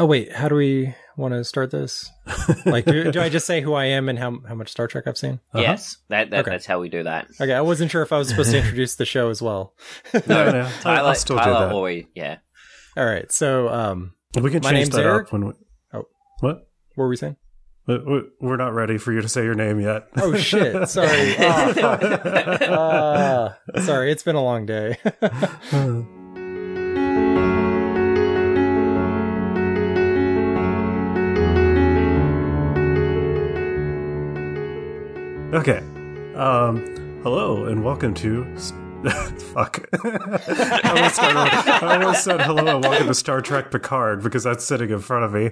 Oh wait, how do we want to start this? Like, do, do I just say who I am and how how much Star Trek I've seen? Uh-huh. Yes, that, that Okay. that's how we do that. Okay, I wasn't sure if I was supposed to introduce the show as well. No, no, I'll- Tyler, I'll still do Tyler that. always, yeah. All right, so um, We can My change that Eric. up when we. Oh. What? what were we saying? We- we- We're not ready for you to say your name yet. Oh shit! Sorry. Oh. Uh, sorry, it's been a long day. Okay. Um, hello and welcome to. Fuck. I, almost started- I almost said hello and welcome to Star Trek Picard because that's sitting in front of me.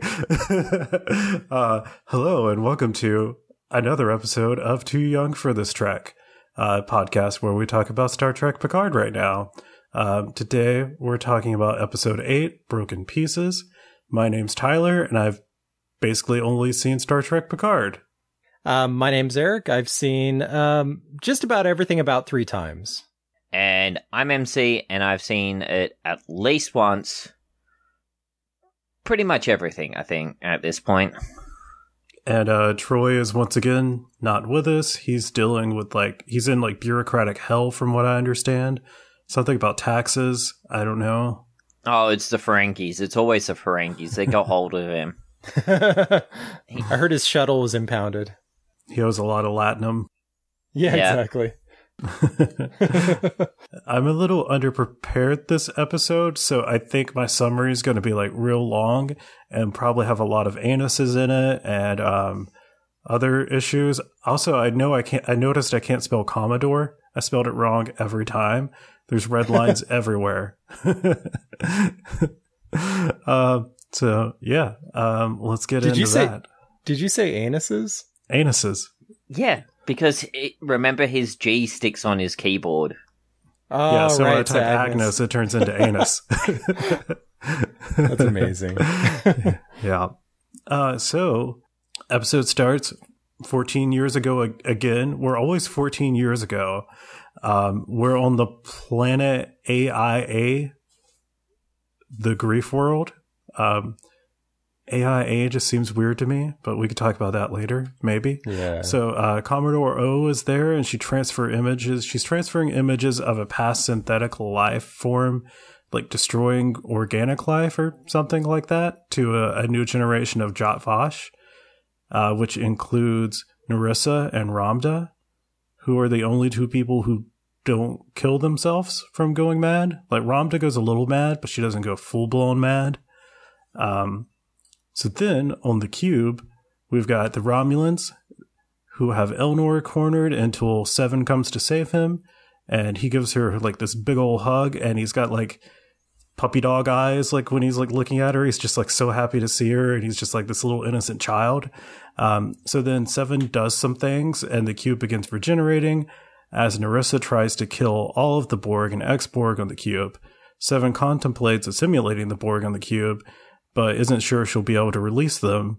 uh, hello and welcome to another episode of Too Young for This Trek uh, podcast where we talk about Star Trek Picard right now. Um, today we're talking about episode 8, Broken Pieces. My name's Tyler and I've basically only seen Star Trek Picard. Um, my name's Eric. I've seen um, just about everything about three times. And I'm MC, and I've seen it at least once. Pretty much everything, I think, at this point. And uh, Troy is once again not with us. He's dealing with like he's in like bureaucratic hell, from what I understand. Something about taxes. I don't know. Oh, it's the Ferengis. It's always the Ferengis. They got hold of him. I heard his shuttle was impounded. He owes a lot of latinum. Yeah, Yeah. exactly. I'm a little underprepared this episode, so I think my summary is going to be like real long and probably have a lot of anuses in it and um, other issues. Also, I know I can't. I noticed I can't spell Commodore. I spelled it wrong every time. There's red lines everywhere. uh, so yeah, um, let's get Did into you say- that. Did you say anuses? Anuses. Yeah, because it, remember his G sticks on his keyboard. Oh, yeah, so when I right. type so Agnes, it turns into anus. That's amazing. Yeah. Uh, so, episode starts 14 years ago again. We're always 14 years ago. Um, we're on the planet AIA, the grief world. Um, AIA just seems weird to me, but we could talk about that later, maybe. yeah. So uh, Commodore O is there, and she transfer images. She's transferring images of a past synthetic life form, like destroying organic life or something like that, to a, a new generation of Zhat Vash, uh, which includes Narissa and Ramdha, who are the only two people who don't kill themselves from going mad. Like Ramdha goes a little mad, but she doesn't go full blown mad. Um, so then on the cube, we've got the Romulans who have Elnor cornered until Seven comes to save him. And he gives her like this big old hug, and he's got like puppy dog eyes. Like when he's like looking at her, he's just like so happy to see her, and he's just like this little innocent child. Um, so then Seven does some things, and the cube begins regenerating as Narissa tries to kill all of the Borg and ex Borg on the cube. Seven contemplates assimilating the Borg on the cube, but isn't sure she'll be able to release them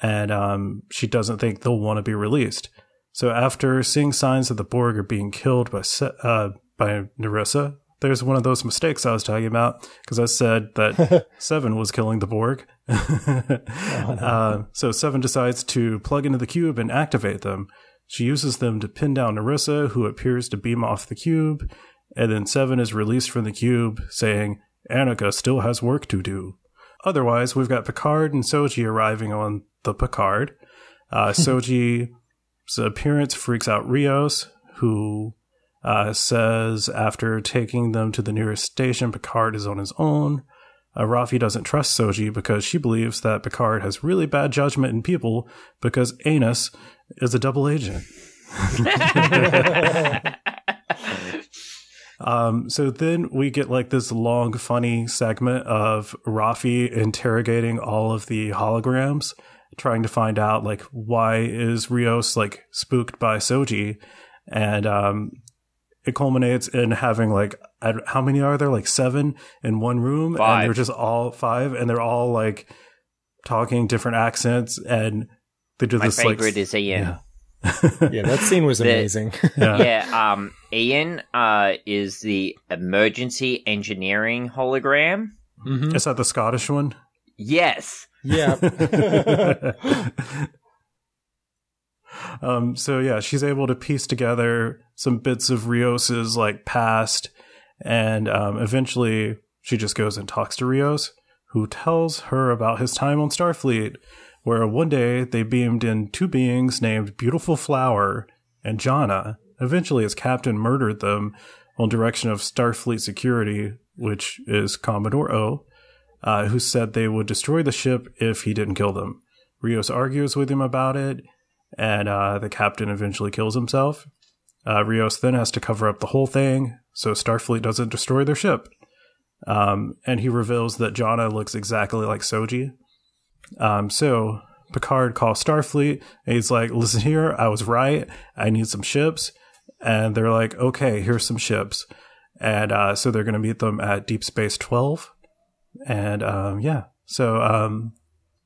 and um, she doesn't think they'll want to be released. So after seeing signs that the Borg are being killed by uh, by Narissa, there's one of those mistakes I was talking about because I said that Seven was killing the Borg. uh, so Seven decides to plug into the cube and activate them. She uses them to pin down Narissa, who appears to beam off the cube, and then Seven is released from the cube, saying, Annika still has work to do. Otherwise, we've got Picard and Soji arriving on the Picard. Uh, Soji's appearance freaks out Rios, who uh, says after taking them to the nearest station, Picard is on his own. Uh, Rafi doesn't trust Soji because she believes that Picard has really bad judgment in people because Anus is a double agent. Um, so then we get like this long, funny segment of Rafi interrogating all of the holograms, trying to find out like why is Rios like spooked by Soji, and um, it culminates in having like I don't- how many are there? Like seven in one room, and they're just all five, and they're all like talking different accents, and they do My this like favorite is Ian. yeah. yeah, that scene was The- amazing. yeah. yeah, um, Ian uh, is the emergency engineering hologram. Mhm. Is that the Scottish one? Yes. Yeah. um, so yeah, she's able to piece together some bits of Rios's like past, and um, eventually she just goes and talks to Rios, who tells her about his time on Starfleet, where one day they beamed in two beings named Beautiful Flower and Jana. Eventually, his captain murdered them on direction of Starfleet Security, which is Commodore O, uh, who said they would destroy the ship if he didn't kill them. Rios argues with him about it, and uh, the captain eventually kills himself. Uh, Rios then has to cover up the whole thing so Starfleet doesn't destroy their ship. Um, and he reveals that Jana looks exactly like Soji. Um, so Picard calls Starfleet, and he's like, "Listen here, I was right. I need some ships." And they're like, "Okay, here's some ships." And uh, so they're going to meet them at Deep Space Twelve. And um, yeah, so um,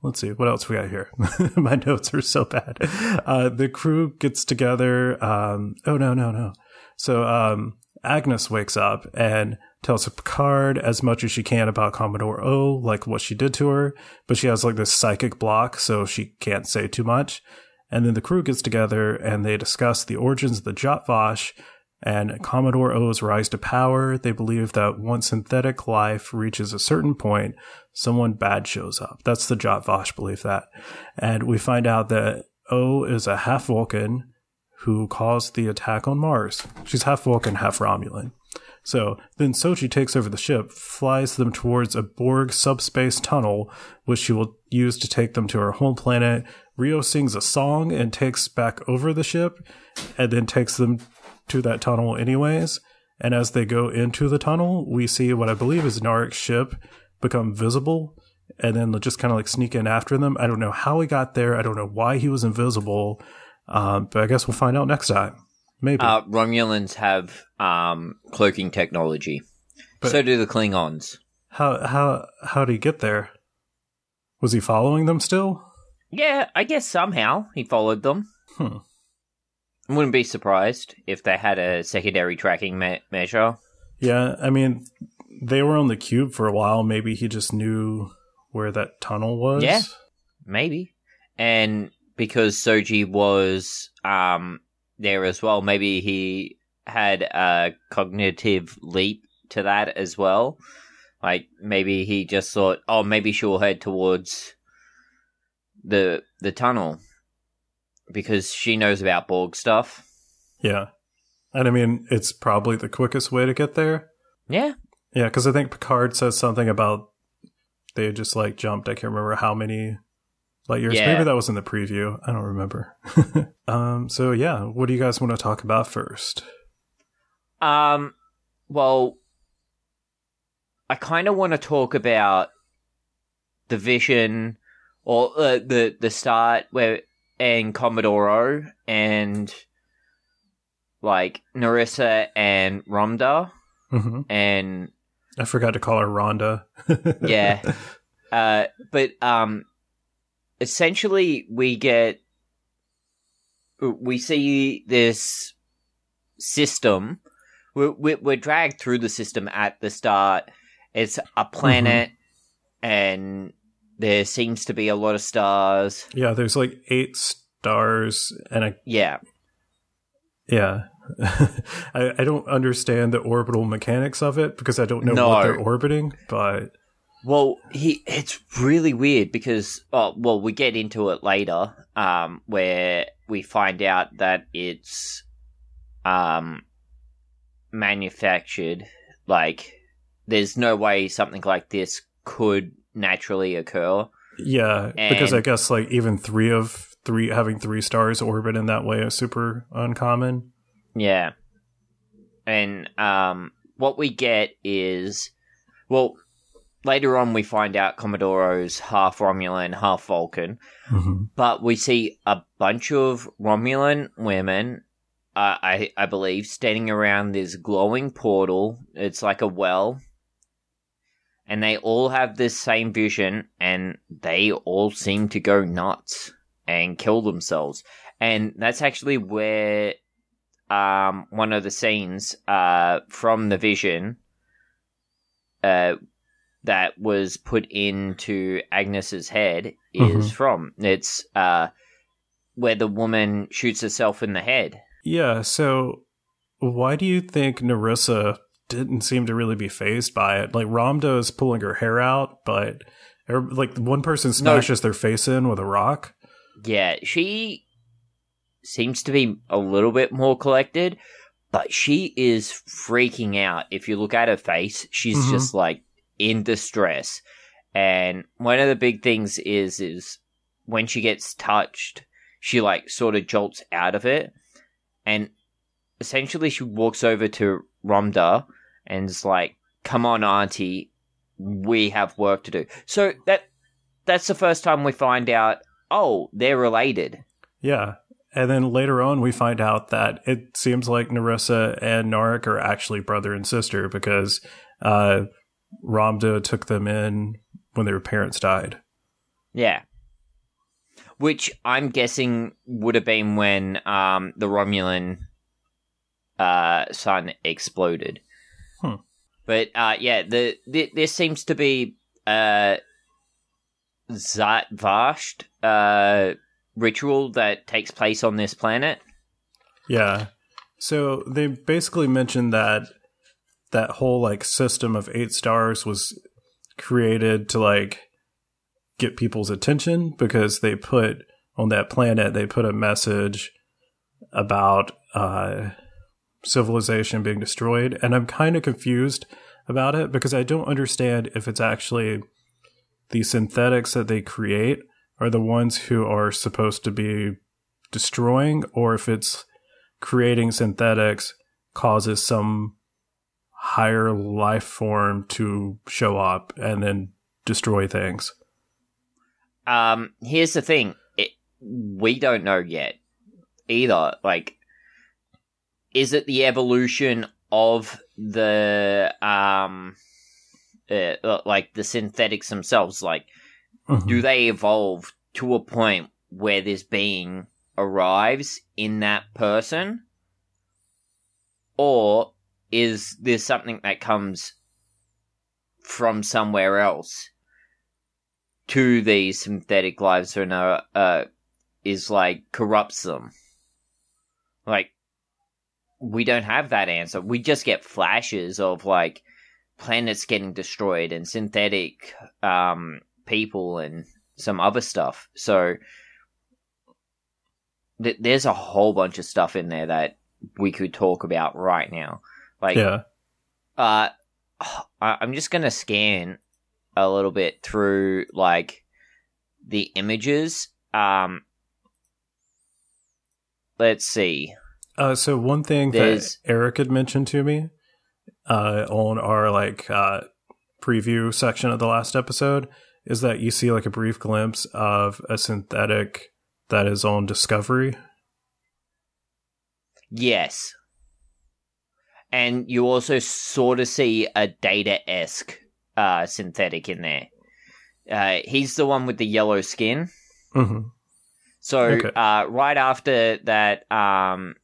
let's see what else we got here. My notes are so bad. Uh, the crew gets together. Um, oh no, no, no. So um, Agnes wakes up and tells Picard as much as she can about Commodore O, like what she did to her, but she has like this psychic block, so she can't say too much. And then the crew gets together and they discuss the origins of the Zhat Vash and Commodore Oh's rise to power. They believe that once synthetic life reaches a certain point, someone bad shows up. That's the Zhat Vash believe that. And we find out that O is a half Vulcan who caused the attack on Mars. She's half Vulcan, half Romulan. So then Soji takes over the ship, flies them towards a Borg subspace tunnel, which she will use to take them to her home planet. Rio sings a song and takes back over the ship, and then takes them to that tunnel anyways. And as they go into the tunnel, we see what I believe is Narek's ship become visible and then just kind of like sneak in after them. I don't know how he got there. I don't know why he was invisible. Um, but I guess we'll find out next time. Maybe. Uh, Romulans have um, cloaking technology. But- so do the Klingons. how how how did he get there? Was he following them still? Yeah, I guess somehow he followed them. Hmm. I wouldn't be surprised if they had a secondary tracking me- measure. Yeah, I mean, they were on the cube for a while. Maybe he just knew where that tunnel was. Yeah. Maybe. And because Soji was um, there as well, maybe he had a cognitive leap to that as well. Like maybe he just thought, oh, maybe she'll head towards the the tunnel because she knows about Borg stuff. Yeah. And I mean, it's probably the quickest way to get there. Yeah, Yeah, because I think Picard says something about they just like jumped. I can't remember how many light years. Yeah. Maybe that was in the preview. I don't remember. um. So yeah, what do you guys want to talk about first? Um, well, I kind of want to talk about the vision or uh, the the start where and Commodoro and like Narissa and Ramdha hmm and I forgot to call her Rhonda. Yeah. uh, but um, essentially we get we see this system. We're, we're, we're dragged through the system at the start. It's a planet, and there seems to be a lot of stars. yeah, there's like eight stars, and I Yeah, yeah. I, I don't understand the orbital mechanics of it because I don't know what they're orbiting, but Well, he it's really weird because oh, well, we get into it later, um, where we find out that it's um manufactured. Like, there's no way something like this could naturally occur. yeah, because I guess like even three of three having three stars orbit in that way is super uncommon. Yeah. And um what we get is well later on we find out Commodore Oh's half Romulan, half Vulcan, hmm but we see a bunch of Romulan women uh, I I believe standing around this glowing portal. It's like a well. And they all have this same vision and they all seem to go nuts and kill themselves. And that's actually where um, one of the scenes uh, from the vision uh, that was put into Agnes's head is Mhm. from. It's uh, where the woman shoots herself in the head. Yeah, so why do you think Narissa didn't seem to really be phased by it? Like Ramdha is pulling her hair out, but er, like one person smashes their face in with a rock. Yeah, she seems to be a little bit more collected, but she is freaking out. If you look at her face, she's Mhm. just like in distress. And one of the big things is is when she gets touched, she like sort of jolts out of it, and essentially she walks over to Ramdha and is like, "Come on, Auntie, we have work to do." So that that's the first time we find out. Oh, they're related. Yeah. And then later on, we find out that it seems like Narissa and Narek are actually brother and sister because uh, Ramdha took them in when their parents died. Yeah. Which I'm guessing would have been when um, the Romulan uh, sun exploded. Hmm. But uh, yeah, the, the there seems to be a Zhat Vash uh, ritual that takes place on this planet. Yeah. So they basically mentioned that that whole like system of eight stars was created to like get people's attention because they put on that planet they put a message about uh civilization being destroyed and I'm kind of confused about it because I don't understand if it's actually the synthetics that they create are the ones who are supposed to be destroying or if it's creating synthetics causes some higher life form to show up and then destroy things. Um, here's the thing: it, we don't know yet either. Like, is it the evolution of the um, uh, like the synthetics themselves? Like, do they evolve to a point where this being arrives in that person, or is there something that comes from somewhere else? to these synthetic lives and uh, uh is like corrupts them. Like we don't have that answer. We just get flashes of like planets getting destroyed and synthetic um people and some other stuff. So th- there's a whole bunch of stuff in there that we could talk about right now. Like yeah. uh, I- I'm just gonna scan a little bit through like the images. Um, let's see. Uh, so one thing There's- that Eric had mentioned to me uh, on our like uh, preview section of the last episode is that you see like a brief glimpse of a synthetic that is on Discovery. Yes, and you also sort of see a Data esque uh, synthetic in there. Uh, he's the one with the yellow skin. hmm So Okay. uh, right after that um,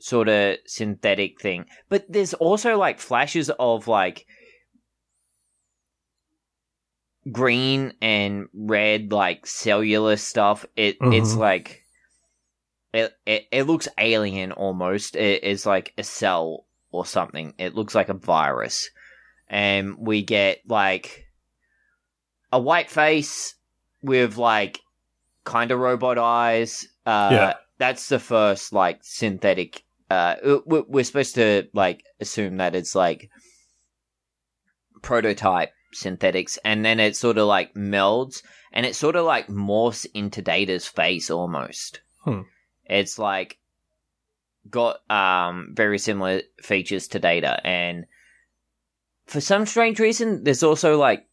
sort of synthetic thing, but there's also like flashes of like green and red like cellular stuff. It it's Mhm. like it, it it looks alien almost. It is like a cell or something. It looks like a virus, and we get like a white face with like kind of robot eyes. Uh, Yeah. That's the first like synthetic. Uh, we- we're supposed to like assume that it's like prototype synthetics, and then it sort of like melds, and it sort of like morphs into Data's face almost. Hmm. It's like got um very similar features to Data, and for some strange reason, there's also like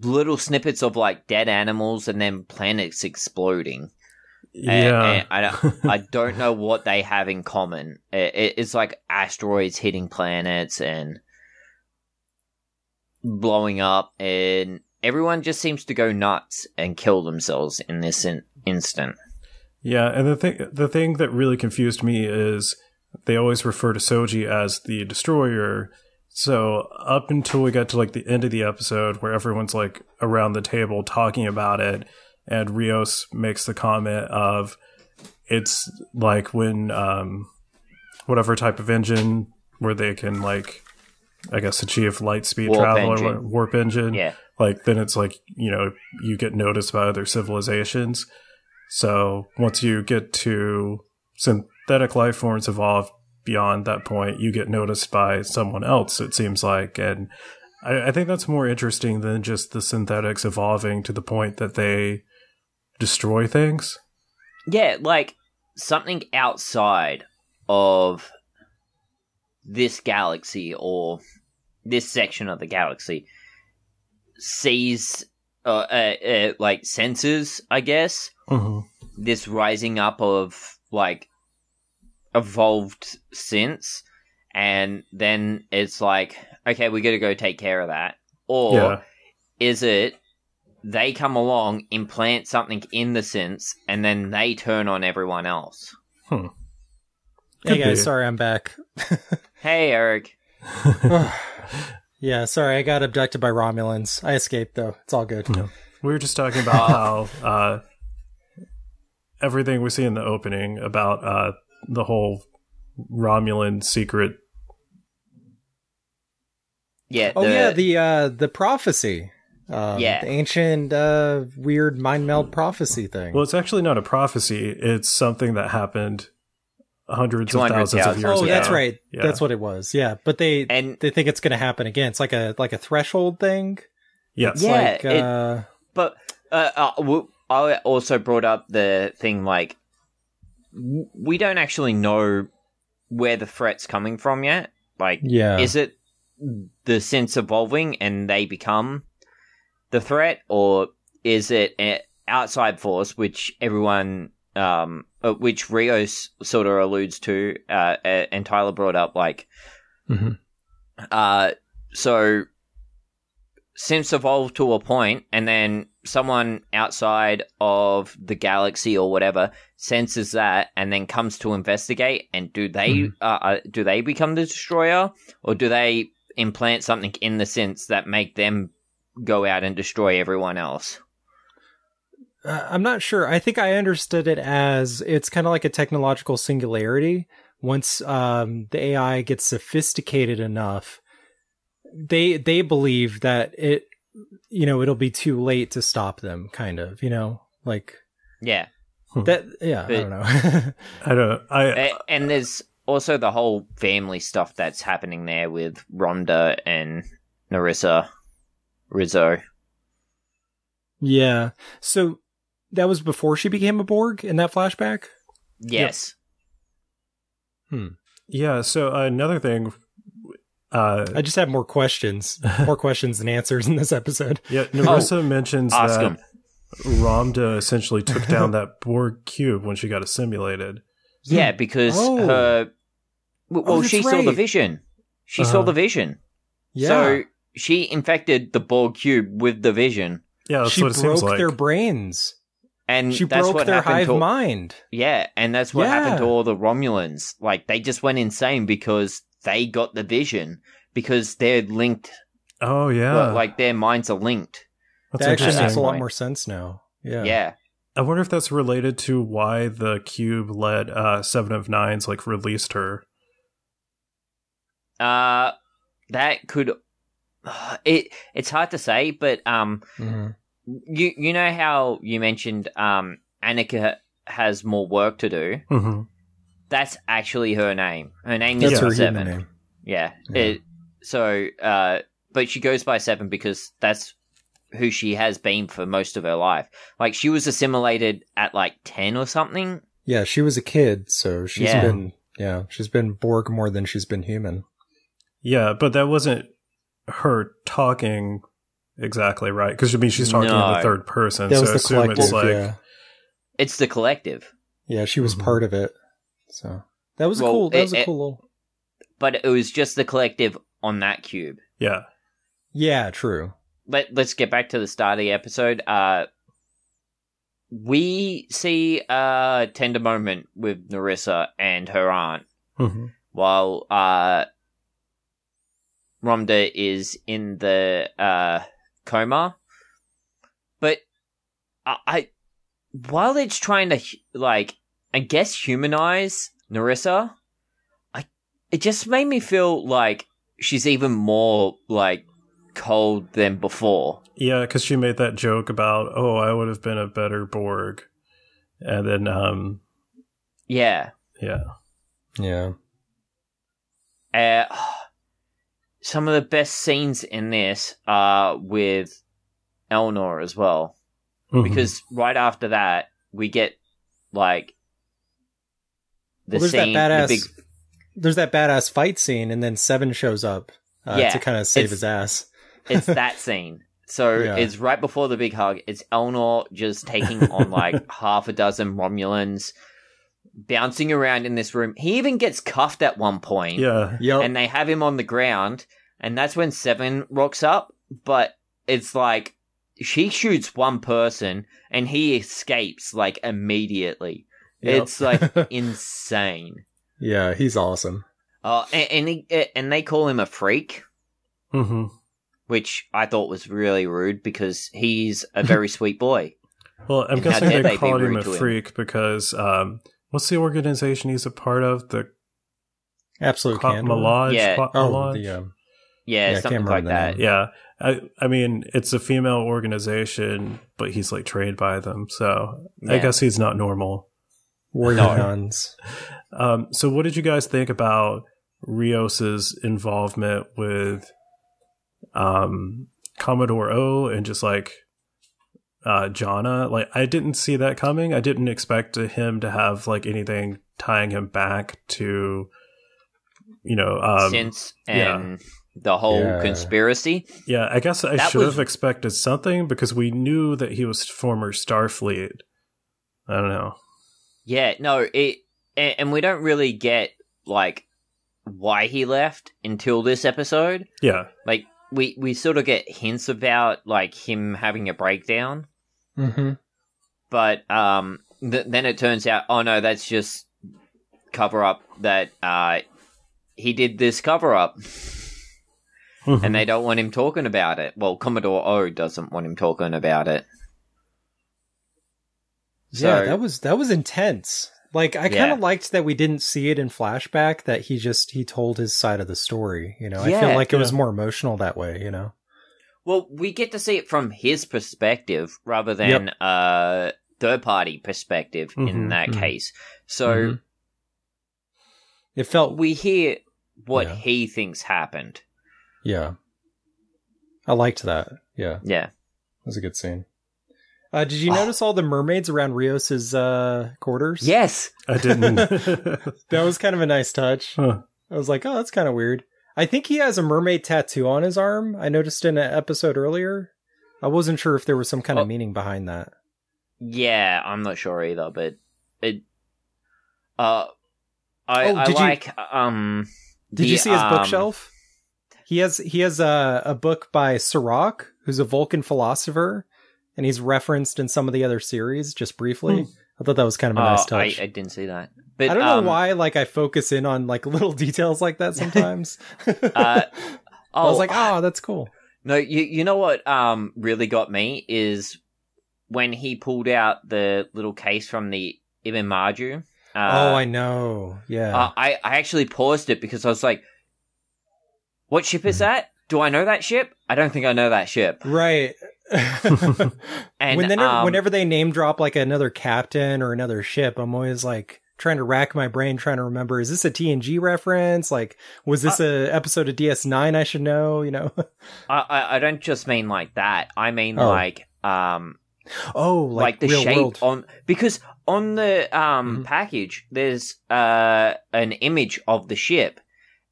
little snippets of like dead animals and then planets exploding. And- Yeah. and I don't, I don't know what they have in common. It, it- it's like asteroids hitting planets and blowing up, and everyone just seems to go nuts and kill themselves in this in- instant. Yeah, and the thing the thing that really confused me is they always refer to Soji as the destroyer. So up until we got to like the end of the episode where everyone's like around the table talking about it, and Rios makes the comment of it's like when um whatever type of engine where they can like I guess achieve light speed Warp travel or engine. what- warp engine. Yeah. Like then it's like, you know, you get noticed by other civilizations. So once you get to synthetic life forms evolve beyond that point, you get noticed by someone else, it seems like. And I, I think that's more interesting than just the synthetics evolving to the point that they destroy things. Yeah, like something outside of this galaxy or this section of the galaxy sees, uh, uh, uh, like senses, I guess, Mm-hmm. this rising up of like evolved synths, and then it's like, okay, we got to go take care of that, or Yeah. is it they come along, implant something in the synths, and then they turn on everyone else? Hey guys, be. sorry I'm back. Hey, Eric. yeah, sorry I got abducted by Romulans. I escaped though. It's all good. No. We were just talking about how uh, everything we see in the opening about uh, the whole Romulan secret. Yeah. Oh the- yeah, the uh the prophecy. Um, Yeah. ancient uh weird mind meld prophecy thing. Well, it's actually not a prophecy. It's something that happened hundreds of 200,000 thousands of years oh, ago. that's right. Yeah. That's what it was. Yeah, but they and they think it's going to happen again. It's like a like a threshold thing. Yes. Yeah. like it- uh but uh, uh, w- I also brought up the thing like we don't actually know where the threat's coming from yet. Like, yeah. is it the synths evolving and they become the threat, or is it an outside force which everyone, um, uh, which Rios sort of alludes to, uh, and Tyler brought up, like, Mhm. uh, so synths evolved to a point, and then someone outside of the galaxy or whatever senses that, and then comes to investigate. And do they uh, uh, do they become the destroyer, or do they implant something in the sense that make them go out and destroy everyone else? Uh, I'm not sure. I think I understood it as it's kind of like a technological singularity. Once um, the AI gets sophisticated enough, they they believe that it, you know, it'll be too late to stop them. Kind of, you know, like Yeah, that. Yeah, I don't know. I don't. I A- and there's also the whole family stuff that's happening there with Rhonda and Narissa Rizzo. yeah. So that was before she became a Borg in that flashback. Yes. Hmm. Yeah. So uh, another thing. Uh, I just have more questions, more questions than answers in this episode. yeah, Narissa mentions ask that him. Ramdha essentially took down that Borg cube when she got assimilated. Yeah, because Oh. her. Well, Oh, that's she saw the vision. She sau Uh-huh. the vision. Yeah. So she infected the Borg cube with the vision. Yeah, that's she what it broke seems like. their brains. And She that's broke what their happened hive to mind. Yeah, and that's what happened to all the Romulans. Like they just went insane because they got the vision because they're linked. oh yeah, well, like their minds are linked. that's that actually makes a lot more sense now. Yeah. Yeah. I wonder if that's related to why the cube let uh, Seven of Nines like released her. Uh that could it it's hard to say, but um Mhm. you you know how you mentioned um Annika has more work to do. hmm That's actually her name. Her name That's is her Seven. name. Yeah. Yeah. It, so, uh, but she goes by Seven because that's who she has been for most of her life. Like she was assimilated at like ten or something. Yeah, she was a kid, so she's Yeah. been yeah, she's been Borg more than she's been human. Yeah, but that wasn't her talking exactly right because I mean she's talking in the third person, That so was the assume collective. it's like yeah. It's the collective, yeah, she was Mhm. part of it. So that was Well, cool. That it- was a it- cool. Little... but it was just the collective on that cube. yeah, Yeah, true. Let Let's get back to the start of the episode. Uh, we see a tender moment with Narissa and her aunt. hmm while uh, Ramdha is in the uh, coma, but I, I while it's trying to like I guess humanize Narissa, I it just made me feel like she's even more like cold than before. Yeah, because she made that joke about, oh, I would have been a better Borg, and then, um, Yeah. yeah, Yeah. Uh, some of the best scenes in this are with Elnor as well. Mhm. Because right after that, we get like the Well, there's scene. that badass. the big, There's that badass fight scene, and then Seven shows up uh, Yeah, to kind of save his ass. it's that scene. So Yeah. it's right before the big hug. It's Elnor just taking on like half a dozen Romulans, bouncing around in this room. He even gets cuffed at one point. yeah, Yep. and they have him on the ground, and that's when Seven rocks up. But it's like she shoots one person, and he escapes like immediately. Yep. It's like insane. yeah, he's awesome. Uh, and and, he, and they call him a freak, hmm which I thought was really rude because he's a very sweet boy. Well, I'm And how guessing dare they they be called him a to him. freak because, um, what's the organization he's a part of? The Absolute Qua- candor. Melange? Yeah. Qua- Oh, Melange? the um, Yeah, Yeah, I something like remember that. name. Yeah, I I mean it's a female organization, but he's like trained by them, so I guess he's not normal. warrior No. nuns. Um, so what did you guys think about Rios's involvement with um, Commodore O and just like uh, Jana? Like I didn't see that coming. I didn't expect him to have like anything tying him back to you know um, Since yeah. and the whole Yeah. conspiracy. Yeah, I guess I That should was- have expected something because we knew that he was former Starfleet. I don't know. Yeah, no, it and, and we don't really get like why he left until this episode. Yeah, Like we we sort of get hints about like him having a breakdown, Mm-hmm. but um th- then it turns out oh no, that's just cover up that uh he did this cover up Mm-hmm. and they don't want him talking about it. Well, Commodore O doesn't want him talking about it. yeah, that was that was intense. Like I kind of liked that we didn't see it in flashback. That he just he told his side of the story. You know, I feel like it was more emotional that way. You know. Well, we get to see it from his perspective rather than uh third party perspective in Mhm, that mhm. case. So Mhm. It felt we hear what Yeah. he thinks happened. yeah. I liked that. Yeah, Yeah. it was a good scene. Uh, did you notice all the mermaids around Rios's uh, quarters? Yes. I didn't. that was kind of a nice touch. Huh. I was like, oh, that's kind of weird. I think he has a mermaid tattoo on his arm. I noticed in an episode earlier. I wasn't sure if there was some kind Oh. of meaning behind that. Yeah, I'm not sure either, but it uh I, Oh, I did you- um Did the, you see his um, bookshelf? He has he has a, a book by Surak, who's a Vulcan philosopher, and he's referenced in some of the other series just briefly. I thought that was kind of a nice oh, I, touch. I didn't see that. But I don't know um, why, like I focus in on like little details like that sometimes. Uh, I oh, was like, oh, that's cool. No, you you know what um really got me is when he pulled out the little case from the Ibn Majid. Uh, oh, I know. Yeah. uh, I I actually paused it because I was like, "What ship is that? Do I know that ship? I don't think I know that ship." right. And when they, um, whenever they name drop like another captain or another ship, I'm always like trying to rack my brain trying to remember is this a TNG reference? Like was this Uh, a episode of DS9 I should know, you know? I, I don't just mean like that. I mean Oh. like um oh, like, like, the shape world. on because on the um Mhm. package there's uh an image of the ship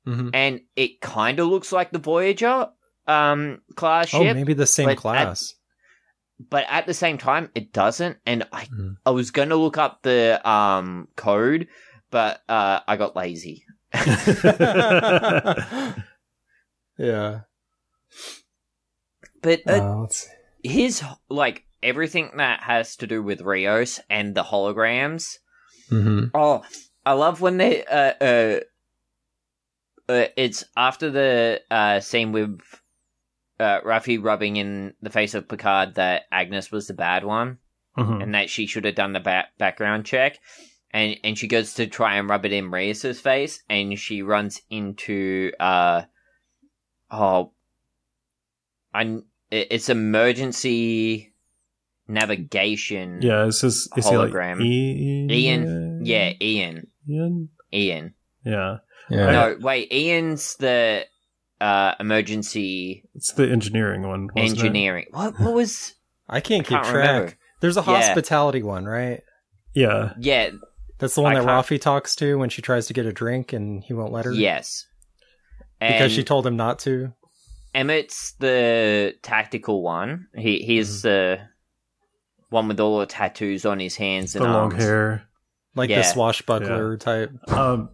Mhm. and it kind of looks like the Voyager um class ship. Oh, maybe the same but at- class. but at the same time it doesn't. And I Mhm. I was gonna look up the um code, but uh I got lazy. yeah. But uh, Uh, his like everything that has to do with Rios and the holograms. Mhm. Oh, I love when they uh uh uh, it's after the uh, scene with uh, Rafi rubbing in the face of Picard that Agnes was the bad one Mhm. and that she should have done the ba- background check. And and she goes to try and rub it in Rios's face, and she runs into uh oh, I it's emergency navigation. Yeah, is his is he like Hologram. Ian? Ian, yeah, Ian, Ian. Ian. Yeah, Yeah. No, wait, Ian's the uh emergency it's the engineering one. Wasn't engineering. What what was? I can't keep Can't track. remember. There's a Yeah. hospitality one, right? Yeah, Yeah, That's the one I that can't- Rafi talks to when she tries to get a drink and he won't let her. yes. Because she told him not to. Emmett's the tactical one. He he's the one with all the tattoos on his hands and the long arms. hair. Like Yeah. the swashbuckler type. Um,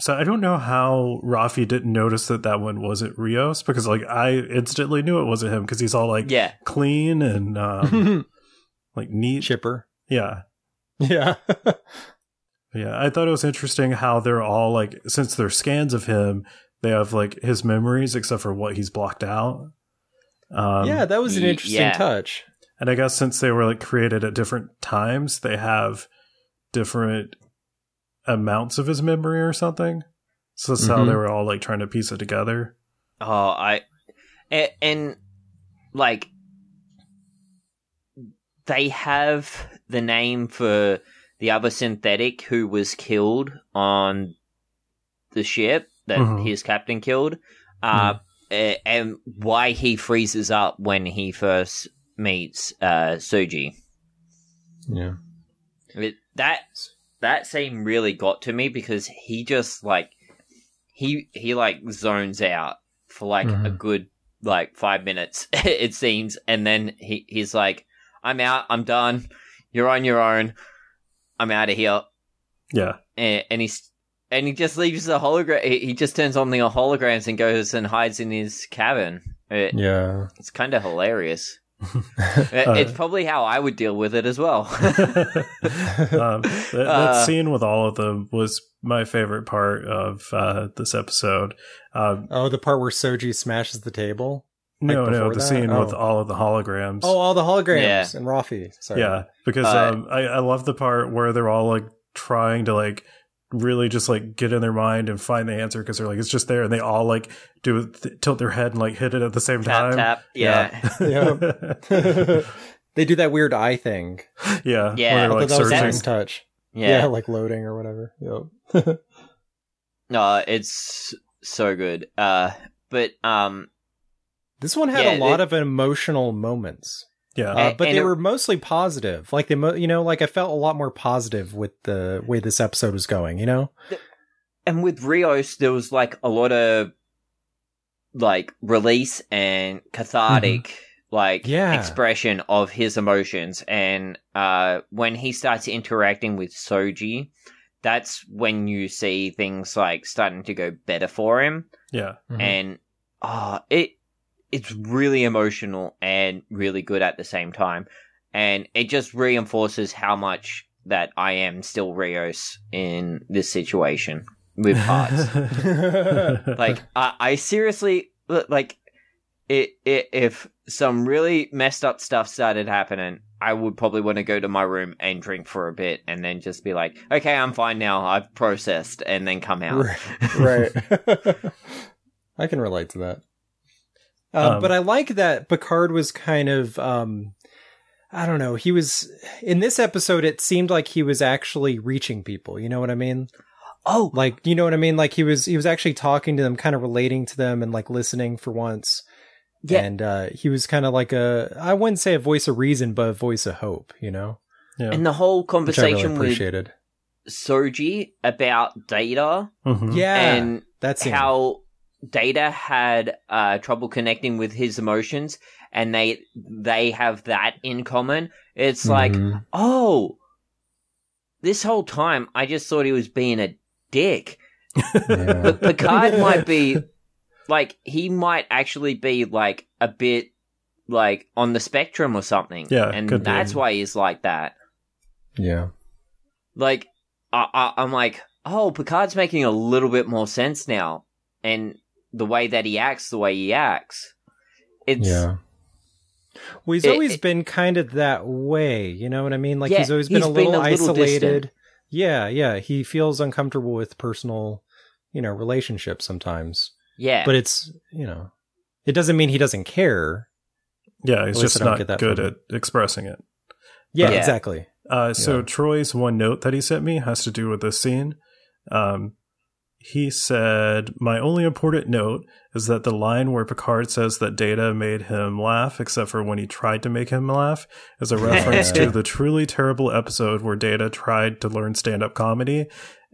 so I don't know how Rafi didn't notice that that one wasn't Rios because like I instantly knew it wasn't him because he's all like Yeah, clean and um, like neat. Chipper. Yeah, Yeah. yeah. I thought it was interesting how they're all like since they're scans of him, they have like his memories except for what he's blocked out. Um, yeah, that was an interesting yeah. touch. And I guess since they were like created at different times, they have different amounts of his memory or something. So that's how Mhm. they were all like trying to piece it together. Oh, I and, and like they have the name for the other synthetic who was killed on the ship that Mhm. his captain killed, uh, a- and why he freezes up when he first meets uh, Soji. Yeah. It, that that scene really got to me because he just like he he like zones out for like a Mhm. good like five minutes it seems and then he he's like i'm out i'm done you're on your own i'm out of here Yeah. and, and he's and he just leaves the hologram he just turns on the holograms and goes and hides in his cabin It- Yeah. it's kind of hilarious it's probably how i would deal with it as well um, that, that Uh, scene with all of them was my favorite part of uh, this episode. Um, Oh, the part where Soji smashes the table? no, Like no, before the that? scene with Oh. all of the holograms. Oh, all the holograms Yeah. and Rafi. Sorry. yeah, because Uh, um, I, I love the part where they're all like trying to like really just like get in their mind and find the answer because they're like it's just there and they all like do th- tilt their head and like hit it at the same tap time. tap yeah yeah, they do that weird eye thing. yeah, Yeah. Where I they're, like that was a searching. nice touch. yeah. like loading or whatever. Yep. No, it's so good. Uh, but um, this one had Yeah, a lot it- of emotional moments. Yeah, Uh, And- but and they it- were mostly positive. Like they, mo- you know, like I felt a lot more positive with the way this episode was going. You know, and with Rios, there was like a lot of like release and cathartic, like Yeah. expression of his emotions. And uh, when he starts interacting with Soji, that's when you see things like starting to go better for him. yeah, Mhm. and uh it it's really emotional and really good at the same time and it just reinforces how much that I am still Rios in this situation with parts. like I, I seriously like it, it if some really messed up stuff started happening I would probably want to go to my room and drink for a bit and then just be like okay I'm fine now I've processed and then come out right. I can relate to that. Uh, Um, but I like that Picard was kind of, um, I don't know. He was in this episode. It seemed like he was actually reaching people. You know what I mean? oh Like, you know what I mean? Like he was, he was actually talking to them, kind of relating to them, and like listening for once. Yeah. And uh, he was kind of like a, I wouldn't say a voice of reason, but a voice of hope. You know, yeah. and the whole which I really conversation with appreciated. Soji about Data Mhm. Yeah, and that's how Data had uh, trouble connecting with his emotions, and they they have that in common. It's like, Mhm. oh, this whole time I just thought he was being a dick, Yeah. but Picard might be like he might actually be like a bit like on the spectrum or something. Yeah, and could be. that's why he's like that. yeah. like I, I, I'm like, oh, Picard's making a little bit more sense now. and the way that he acts, the way he acts, it's Yeah. Well, he's It- always it- been kind of that way. You know what I mean? Like Yeah, he's always been he's a been little a little isolated. distant. Yeah, yeah. He feels uncomfortable with personal, you know, relationships sometimes. yeah. But it's, you know, it doesn't mean he doesn't care. Yeah, he's just I don't get that good at expressing it. Yeah, Yeah. exactly. Uh, so Yeah. Troy's one note that he sent me has to do with this scene. Um, he said, "My only important note is that the line where Picard says that Data made him laugh, except for when he tried to make him laugh, is a reference to the truly terrible episode where Data tried to learn stand-up comedy."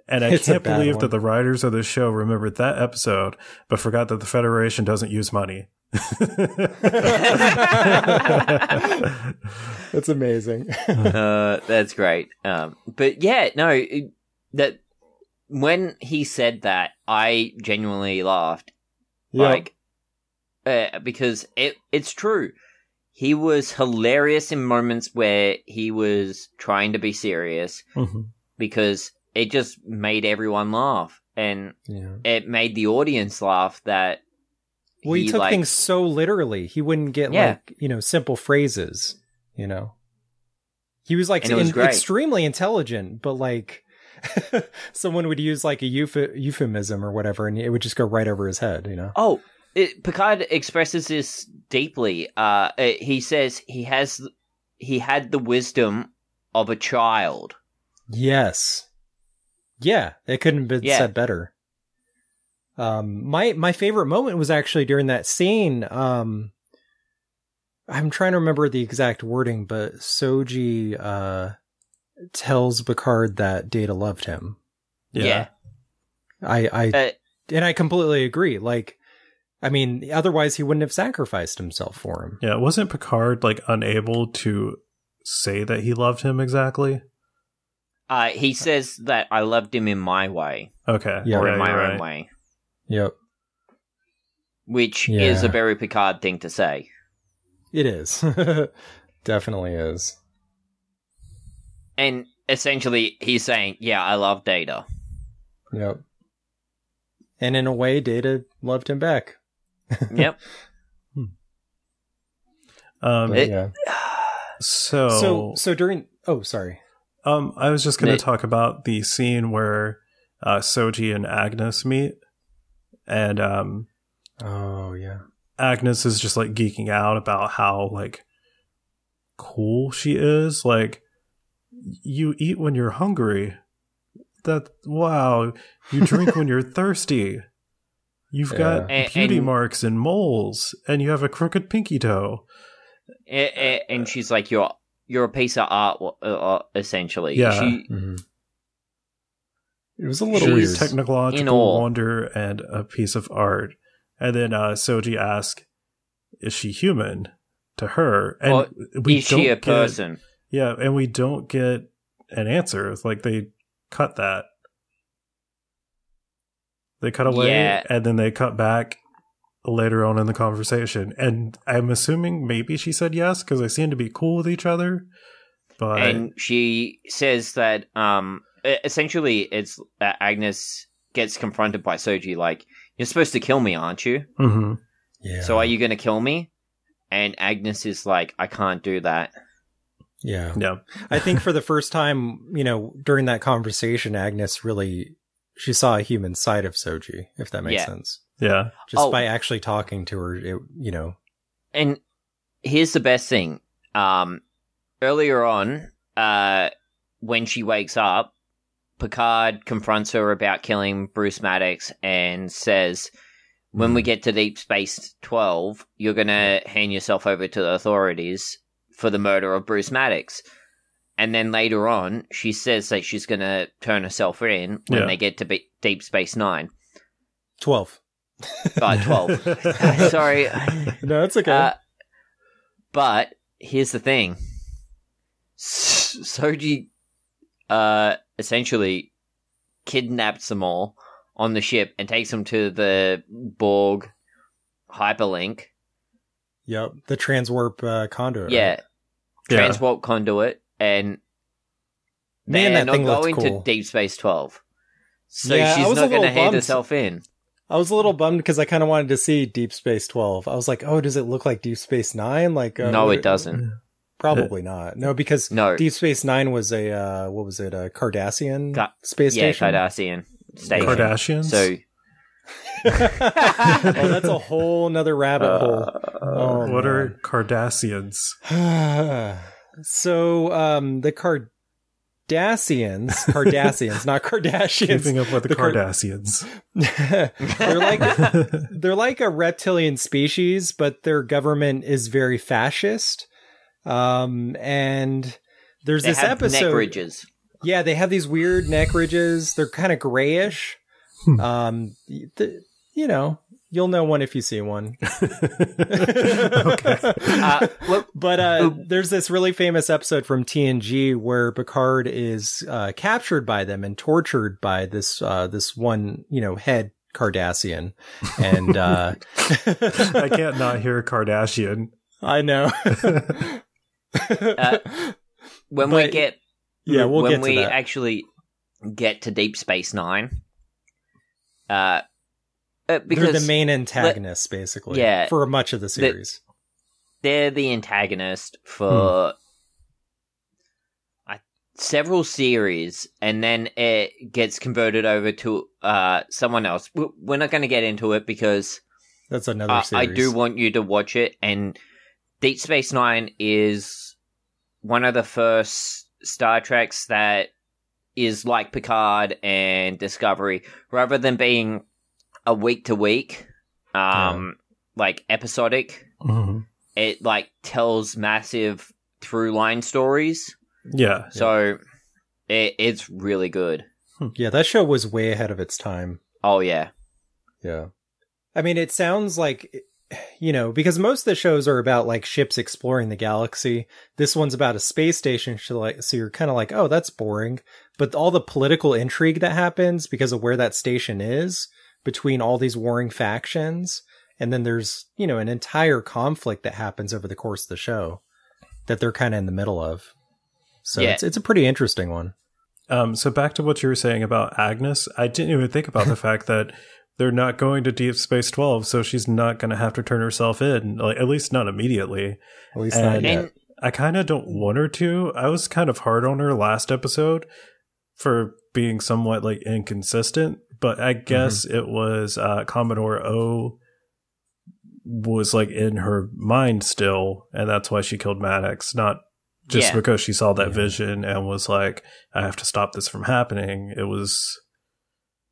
And I It's can't believe one. that the writers of the show remembered that episode, but forgot that the Federation doesn't use money. That's amazing. uh, that's great. Um, but yeah, no, it- that when he said that, I genuinely laughed. Like, uh, because it it's true. He was hilarious in moments where he was trying to be serious Mhm. because it just made everyone laugh and yeah. it made the audience laugh that Well, he, took like- things so literally. He wouldn't get Yeah. like you know simple phrases. You know, he was like it was extremely intelligent, but like someone would use like a euph- euphemism or whatever, and it would just go right over his head. You know. Oh, it, Picard expresses this deeply. Uh, it- he says he has he had the wisdom of a child. Yes. Yeah, it couldn't have been Yeah. said better. Um, my my favorite moment was actually during that scene. Um, I'm trying to remember the exact wording, but Soji uh tells Picard that Data loved him. Yeah. I I Uh, and I completely agree. Like, I mean, otherwise he wouldn't have sacrificed himself for him. Yeah, wasn't Picard like unable to say that he loved him exactly? uh, he says that I loved him in my way Okay, Yeah. or yeah, in my own right. way, Yep, which Yeah. is a very Picard thing to say. it is. Definitely is. And essentially, he's saying, "Yeah, I love Data." Yep. And in a way, Data loved him back. yep. Um, It- yeah. so, So so during oh sorry. um, I was just going to talk about the scene where uh, Soji and Agnes meet, and um, Oh yeah. Agnes is just like geeking out about how like cool she is. Like, you eat when you're hungry. That wow, you drink when you're thirsty. You've got Yeah. A- beauty and- marks and moles, and you have a crooked pinky toe. A- a- and she's like, "You're you're a piece of art, uh, uh, essentially." Yeah. She, Mm-hmm. It was a little weird. Technological wonder and a piece of art. And then uh, Soji asks, "Is she human?" To her, and Or we is she a don't get- person? Yeah, and we don't get an answer. It's like they cut that. They cut away, Yeah. and then they cut back later on in the conversation. And I'm assuming maybe she said yes because they seem to be cool with each other. But and she says that um essentially it's uh, Agnes gets confronted by Soji like you're supposed to kill me aren't you Mhm. yeah. so are you going to kill me and Agnes is like I can't do that Yeah. yeah, I think for the first time, you know, during that conversation, Agnes really she saw a human side of Soji, if that makes Yeah. sense. yeah, Just Oh. by actually talking to her, it, you know. and here's the best thing um earlier on uh when she wakes up Picard confronts her about killing Bruce Maddox and says when we get to Deep Space 12, you're going to hand yourself over to the authorities for the murder of Bruce Maddox. And then later on, she says that she's going to turn herself in when Yeah. they get to be- Deep Space Nine. 12. Uh, 12. Sorry. No, it's okay. Uh, but here's the thing Soji uh, essentially kidnaps them all on the ship and takes them to the Borg hyperlink. Yep. The transwarp uh, conduit. Yeah, right? Yeah. conduit, and Man, they're that not thing looked going cool. to Deep Space Twelve. So Yeah, I she's was a not going to little hand bummed. herself in. I was a little bummed because I kind of wanted to see Deep Space Twelve. I was like, oh, does it look like Deep Space Nine? Like, uh, no, it doesn't. Probably not. No, because No. Deep Space Nine was a uh, what was it? A Cardassian Ca- space Yeah, station. Cardassian station. Kardashians. So oh, that's a whole nother rabbit hole. Oh, what man. are Cardassians? so um the Cardassians, Cardassians, not Kardashians. Keeping up with the, The Card- Cardassians. they're like they're like a reptilian species, but their government is very fascist. Um and there's they this have episode neck ridges. Yeah, they have these weird neck ridges. They're kind of grayish. Hmm. Um the, you know, you'll know one if you see one. okay. Uh, well, But uh, there's this really famous episode from TNG where Picard is uh, captured by them and tortured by this uh, this one you know head Cardassian, and uh, I can't not hear Kardashian. I know. Uh, when we get yeah, we'll when get to we that. actually get to Deep Space Nine, uh, uh They're the main antagonists, basically. Yeah. for much of the series. they're the antagonist for I, several series, and then it gets converted over to uh, someone else. We're not going to get into it because That's another uh. I do want you to watch it. And Deep Space Nine is one of the first Star Treks that is like Picard and Discovery, rather than being a week to week, um, like episodic Mhm. it like tells massive through line stories. Yeah. So it, it's really good. Yeah, that show was way ahead of its time. Oh yeah. Yeah. I mean, it sounds like, you know, because most of the shows are about like ships exploring the galaxy. This one's about a space station. So, like, so you're kind of like, oh, that's boring. But all the political intrigue that happens because of where that station is between all these warring factions. And then there's, you know, an entire conflict that happens over the course of the show that they're kind of in the middle of. So Yeah. it's, it's a pretty interesting one. Um, so back to what you were saying about Agnes, I didn't even think about the fact that they're not going to Deep Space Twelve, so she's not going to have to turn herself in, like at least not immediately. At least not yet. I kind of don't want her to. I was kind of hard on her last episode for being somewhat like inconsistent, but I guess it was uh, Commodore O was like in her mind still, and that's why she killed Maddox, not just Yeah. because she saw that Yeah. vision and was like, I have to stop this from happening. It was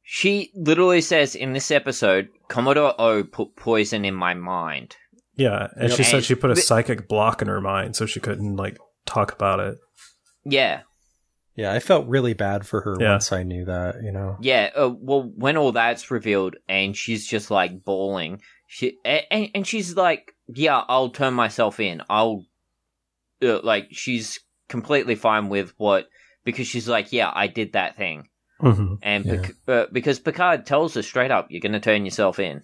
she literally says in this episode, Commodore O put poison in my mind. yeah, and Yep. she said And- she put a psychic block in her mind, so she couldn't like talk about it. Yeah. Yeah, I felt really bad for her Yeah. once I knew that, you know. Yeah. Uh, well, when all that's revealed and she's just like bawling, she and, and she's like, "Yeah, I'll turn myself in. I'll uh, like." She's completely fine with what because she's like, "Yeah, I did that thing," hmm and Yeah. Pic- uh, because Picard tells her straight up, "You're going to turn yourself in."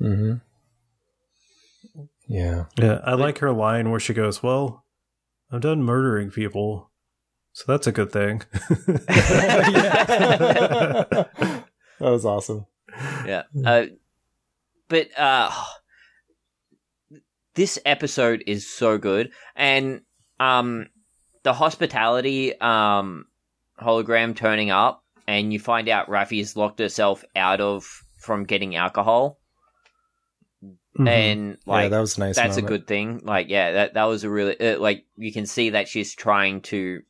Mm-hmm. Yeah. Yeah, I like her line where she goes, "Well, I'm done murdering people, so that's a good thing." that was awesome. yeah. Uh, but uh, this episode is so good, and um, the hospitality um hologram turning up, and you find out Rafi's locked herself out of from getting alcohol, Mhm. and like yeah, that was a nice. that's a good thing. Like, yeah, that that was a really uh, like you can see that she's trying to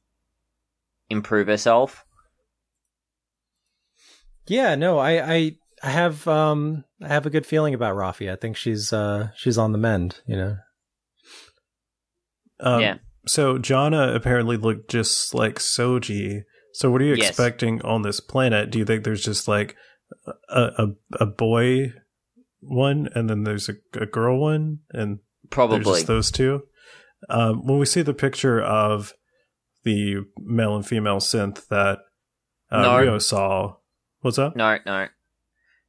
improve herself. Yeah, no, I, I, I have, um, I have a good feeling about Rafi. I think she's, uh, she's on the mend. You know. um, yeah. So Jana apparently looked just like Soji. So what are you Yes. expecting on this planet? Do you think there's just like a a, a boy one, and then there's a, a girl one, and Probably. just those two. Um, when we see the picture of the male and female synth that uh, No. Rios saw, what's that? No, no.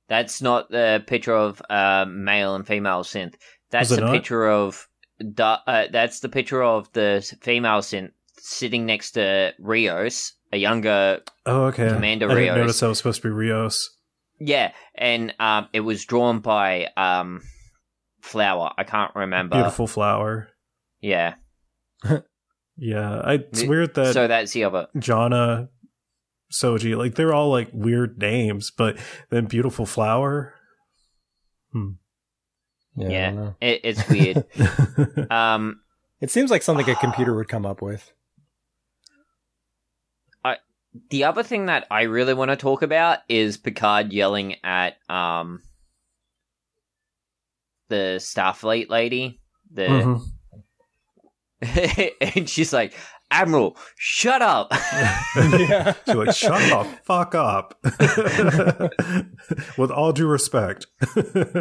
That's not the picture of uh, male and female synth. That's a not? picture of the, uh, that's the picture of the female synth sitting next to Rios, a younger. Oh, okay. Commander I didn't Rios. notice that was supposed to be Rios. Yeah, and um, it was drawn by um, Flower. I can't remember. Beautiful flower. Yeah. Yeah, I, it's The- weird that so that's the other. Jana, Soji, like they're all like weird names, but then beautiful flower. Yeah, Yeah. It, it's weird. um, It seems like something a computer would come up with. I the other thing that I really want to talk about is Picard yelling at um the Starfleet lady. The Mhm. and she's like, Admiral, shut up. yeah. She's like, shut the fuck up. With all due respect.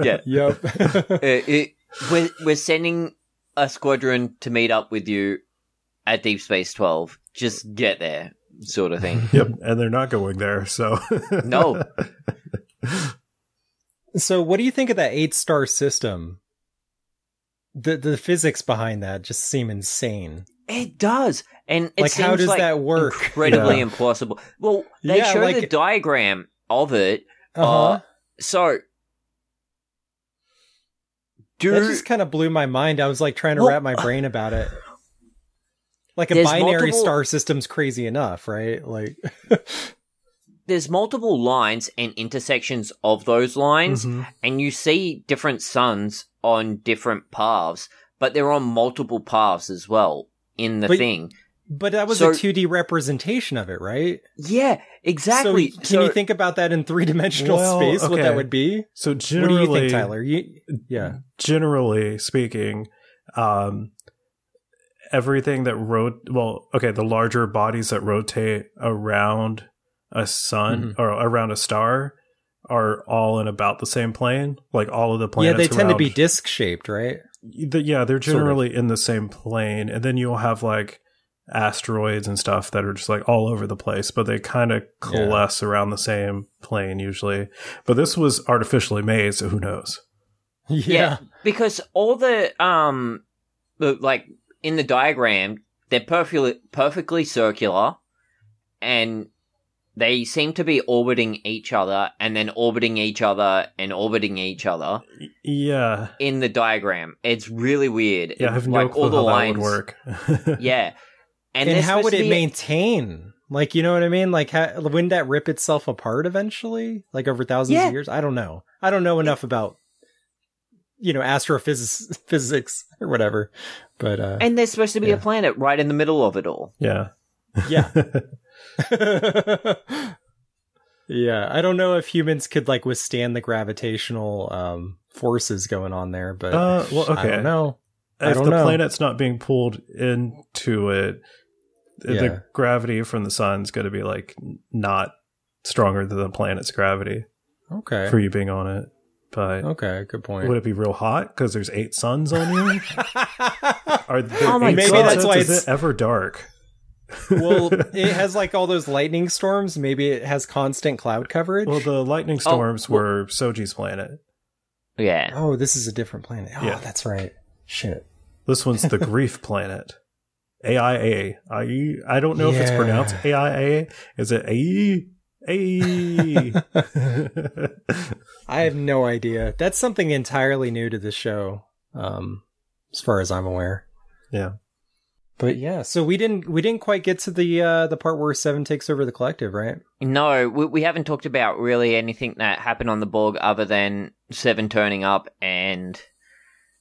yeah. Yep. Uh, it, we're, we're sending a squadron to meet up with you at Deep Space 12. Just get there, sort of thing. Yep. And they're not going there, so. No. so, what do you think of that eight star system? The the physics behind that just seem insane. It does. And it Like, how does like that work? incredibly Yeah. impossible. Well, they Yeah, show the diagram of it. Uh-huh. Uh, so, do that just kind of blew my mind. I was like trying to Well- wrap my brain about it. Like a binary multiple- star system's crazy enough, right? Like, there's multiple lines and intersections of those lines, Mhm. and you see different suns on different paths, but they're on multiple paths as well in the But- thing. but that was So- a 2D representation of it, right? Yeah, exactly. So, can So- you think about that in three dimensional Well, space? What that would be? So What generally, do you think, Tyler? You, yeah. generally speaking, um, everything that rot well, okay, the larger bodies that rotate around a sun Mm-hmm. or around a star are all in about the same plane. Like all of the planets. Yeah, they tend to be disc shaped, right? The- yeah, they're Sort of. generally in the same plane, and then you'll have like asteroids and stuff that are just like all over the place, but they kind of coalesce around the same plane usually. But this was artificially made, so who knows? yeah, because all the um, the, like in the diagram, they're perfectly perfectly circular, and they seem to be orbiting each other, and then orbiting each other, and orbiting each other Yeah, in the diagram. It's really weird. yeah, I have no like clue all the how lines. that would work. Yeah, and, And, how would it be- maintain? Like, you know what I mean? Like, how, wouldn't that rip itself apart eventually? Like over thousands Yeah. of years? I don't know. I don't know enough about, you know, astrophysics physics or whatever. But uh, And there's supposed to be Yeah. a planet right in the middle of it all. yeah, yeah, yeah. I don't know if humans could like withstand the gravitational um, forces going on there, but Uh, well, I okay. don't know. I if don't the know. planet's not being pulled into it, Yeah. the gravity from the sun's going to be like not stronger than the planet's gravity Okay. for you being on it. But Okay. Good point. would it be real hot because there's eight suns on you? Are there Oh my eight God. suns? Maybe that's why Is it's- it ever dark? Well, it has like all those lightning storms. Maybe it has constant cloud coverage. well, the lightning storms Oh, well- were Soji's planet. Yeah. oh, this is a different planet. Oh, Yeah. that's right. Shit. This one's the grief planet. AIA. I I don't know if it's pronounced AIA. Is it A? A? I have no idea. That's something entirely new to the show, um, as far as I'm aware. yeah. But yeah, so we didn't we didn't quite get to the uh, the part where Seven takes over the collective, right? No, we, we haven't talked about really anything that happened on the Borg other than Seven turning up and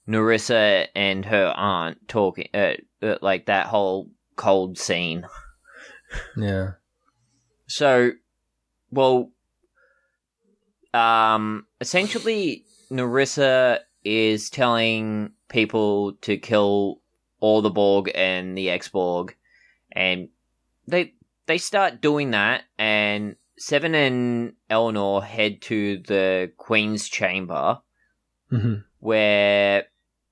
Narissa and her aunt talking, uh, uh, like that whole cold scene. Yeah. So, well, um, essentially, Narissa is telling people to kill all the Borg and the X-Borg, and they they start doing that, and Seven and Elnor head to the Queen's chamber, hmm where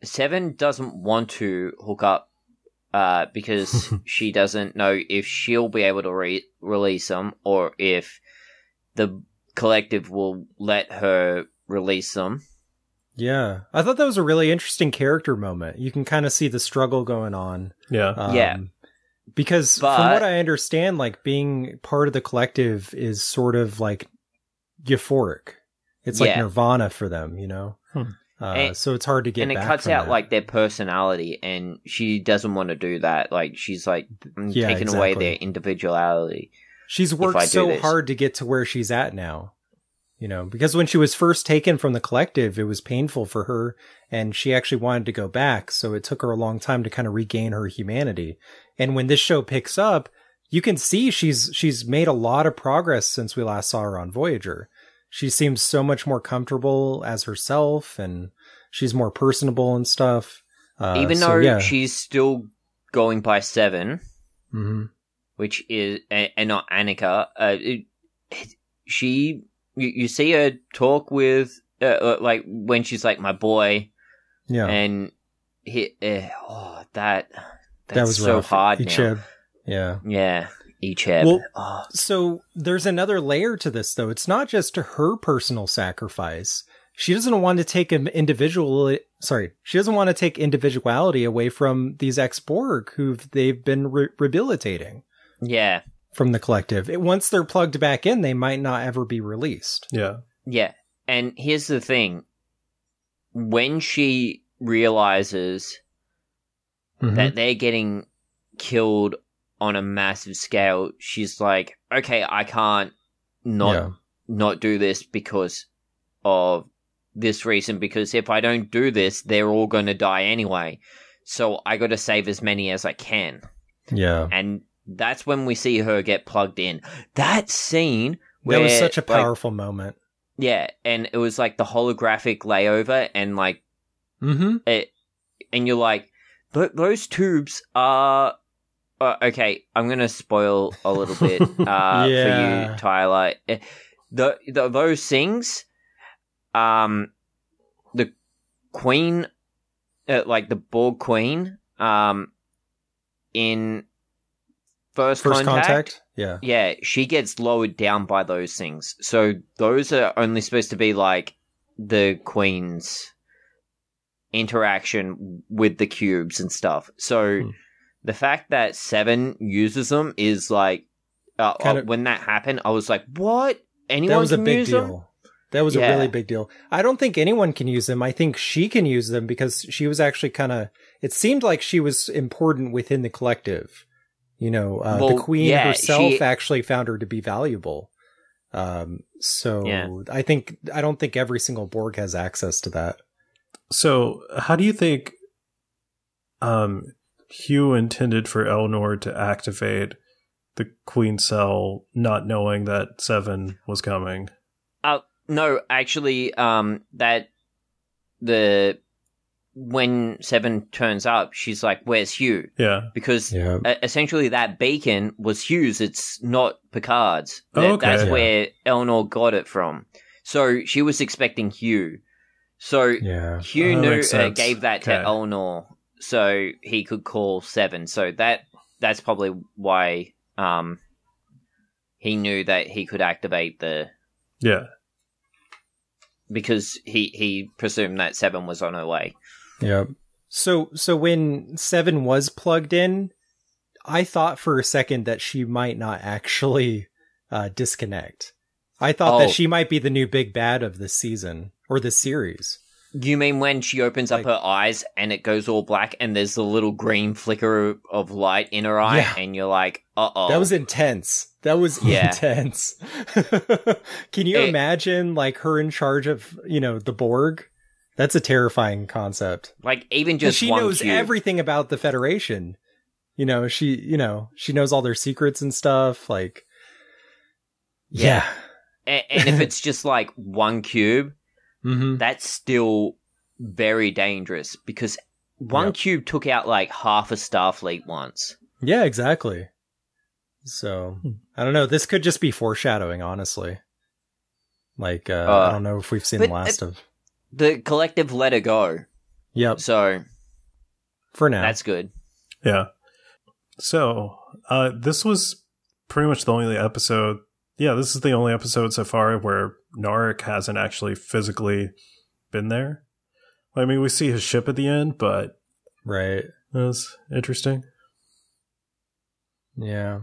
Seven doesn't want to hook up uh, because she doesn't know if she'll be able to re- release them or if the collective will let her release them. Yeah, I thought that was a really interesting character moment. You can kind of see the struggle going on. Yeah. Um, Yeah. Because But- from what I understand, like being part of the collective is sort of like euphoric. It's like nirvana for them, you know. Hmm. Uh, And- so it's hard to get. and it cuts from out that. like their personality and she doesn't want to do that like she's like I'm Yeah, taking away their individuality She's worked so this. hard to get to where she's at now. You know, because when she was first taken from the collective, it was painful for her and she actually wanted to go back. So it took her a long time to kind of regain her humanity. And when this show picks up, you can see she's, she's made a lot of progress since we last saw her on Voyager. She seems so much more comfortable as herself and she's more personable and stuff. Uh, even so, though yeah. she's still going by seven Mhm. which is and, not Annika uh, it, she you, you see her talk with uh, uh, like when she's like my boy yeah. and he uh, oh that that's that was so rough. hard now. Icheb. Yeah. yeah Icheb Well, oh, So there's another layer to this, though. It's not just to her personal sacrifice. She doesn't want to take an individual. Sorry, she doesn't want to take individuality away from these ex Borg who they've been re- rehabilitating yeah from the collective. It, once they're plugged back in, they might not ever be released. Yeah. Yeah. And here's the thing. When she realizes Mhm. that they're getting killed on a massive scale, she's like, okay, I can't not Yeah. not do this because of this reason because if I don't do this, they're all going to die anyway. So I got to save as many as I can. yeah, And that's when we see her get plugged in. That scene that was such a like, powerful moment. yeah, and it was like the holographic layover, and like Mm-hmm. it, and you're like, "Th- those tubes are. Uh, okay, I'm gonna spoil a little bit uh, for you, Tyler. Eh, The, the those things, um, the queen, uh, like the Borg queen, um, in first, First contact, contact. Yeah. yeah, she gets lowered down by those things. So those are only supposed to be like the queen's interaction with the cubes and stuff. So Hmm. the fact that Seven uses them is like, uh, Kinda- uh, when that happened, I was like, what? Anyone that was a big use deal. them? That was Yeah. a really big deal. I don't think anyone can use them. I think she can use them because she was actually kind of. It seemed like she was important within the collective. You know, uh, the queen yeah, herself she- actually found her to be valuable. Um, so Yeah. I think I don't think every single Borg has access to that. So, how do you think um, Hugh intended for Elnor to activate the Queen Cell, not knowing that Seven was coming? Uh, no, actually, um, that the when Seven turns up, she's like, "Where's Hugh?" Yeah. Because Yeah, essentially that beacon was Hugh's. It's not Picard's. Oh, That- okay. That's Yeah. where Elnor got it from. So she was expecting Hugh. So yeah, Hugh Oh, knew makes uh, gave that to Elnor so he could call Seven. So that that's probably why um he knew that he could activate the Yeah. because he he presumed that Seven was on her way. Yeah. So so when Seven was plugged in, I thought for a second that she might not actually uh, disconnect. I thought Oh. that she might be the new big bad of this season or the series. You mean when she opens up Like- her eyes and it goes all black and there's a little green flicker of light in her eye Yeah. and you're like, uh oh. That was intense. That was Yeah. intense. Can you It- imagine like her in charge of, you know, the Borg? That's a terrifying concept. like even just she one knows cube. everything about the Federation. You know, she, you know, she knows all their secrets and stuff. Like, yeah. and, and if it's just like one cube, hmm that's still very dangerous because one Yep. cube took out like half a Starfleet once. Yeah, exactly. So, Hmm. I don't know. This could just be foreshadowing, honestly. Like, uh, Uh, I don't know if we've seen the last of. The collective let her go, Yep. so For now. that's good. Yeah. So, uh, this was pretty much the only episode. Yeah, this is the only episode so far where Narek hasn't actually physically been there. I mean, we see his ship at the end, but right. it was interesting. Yeah.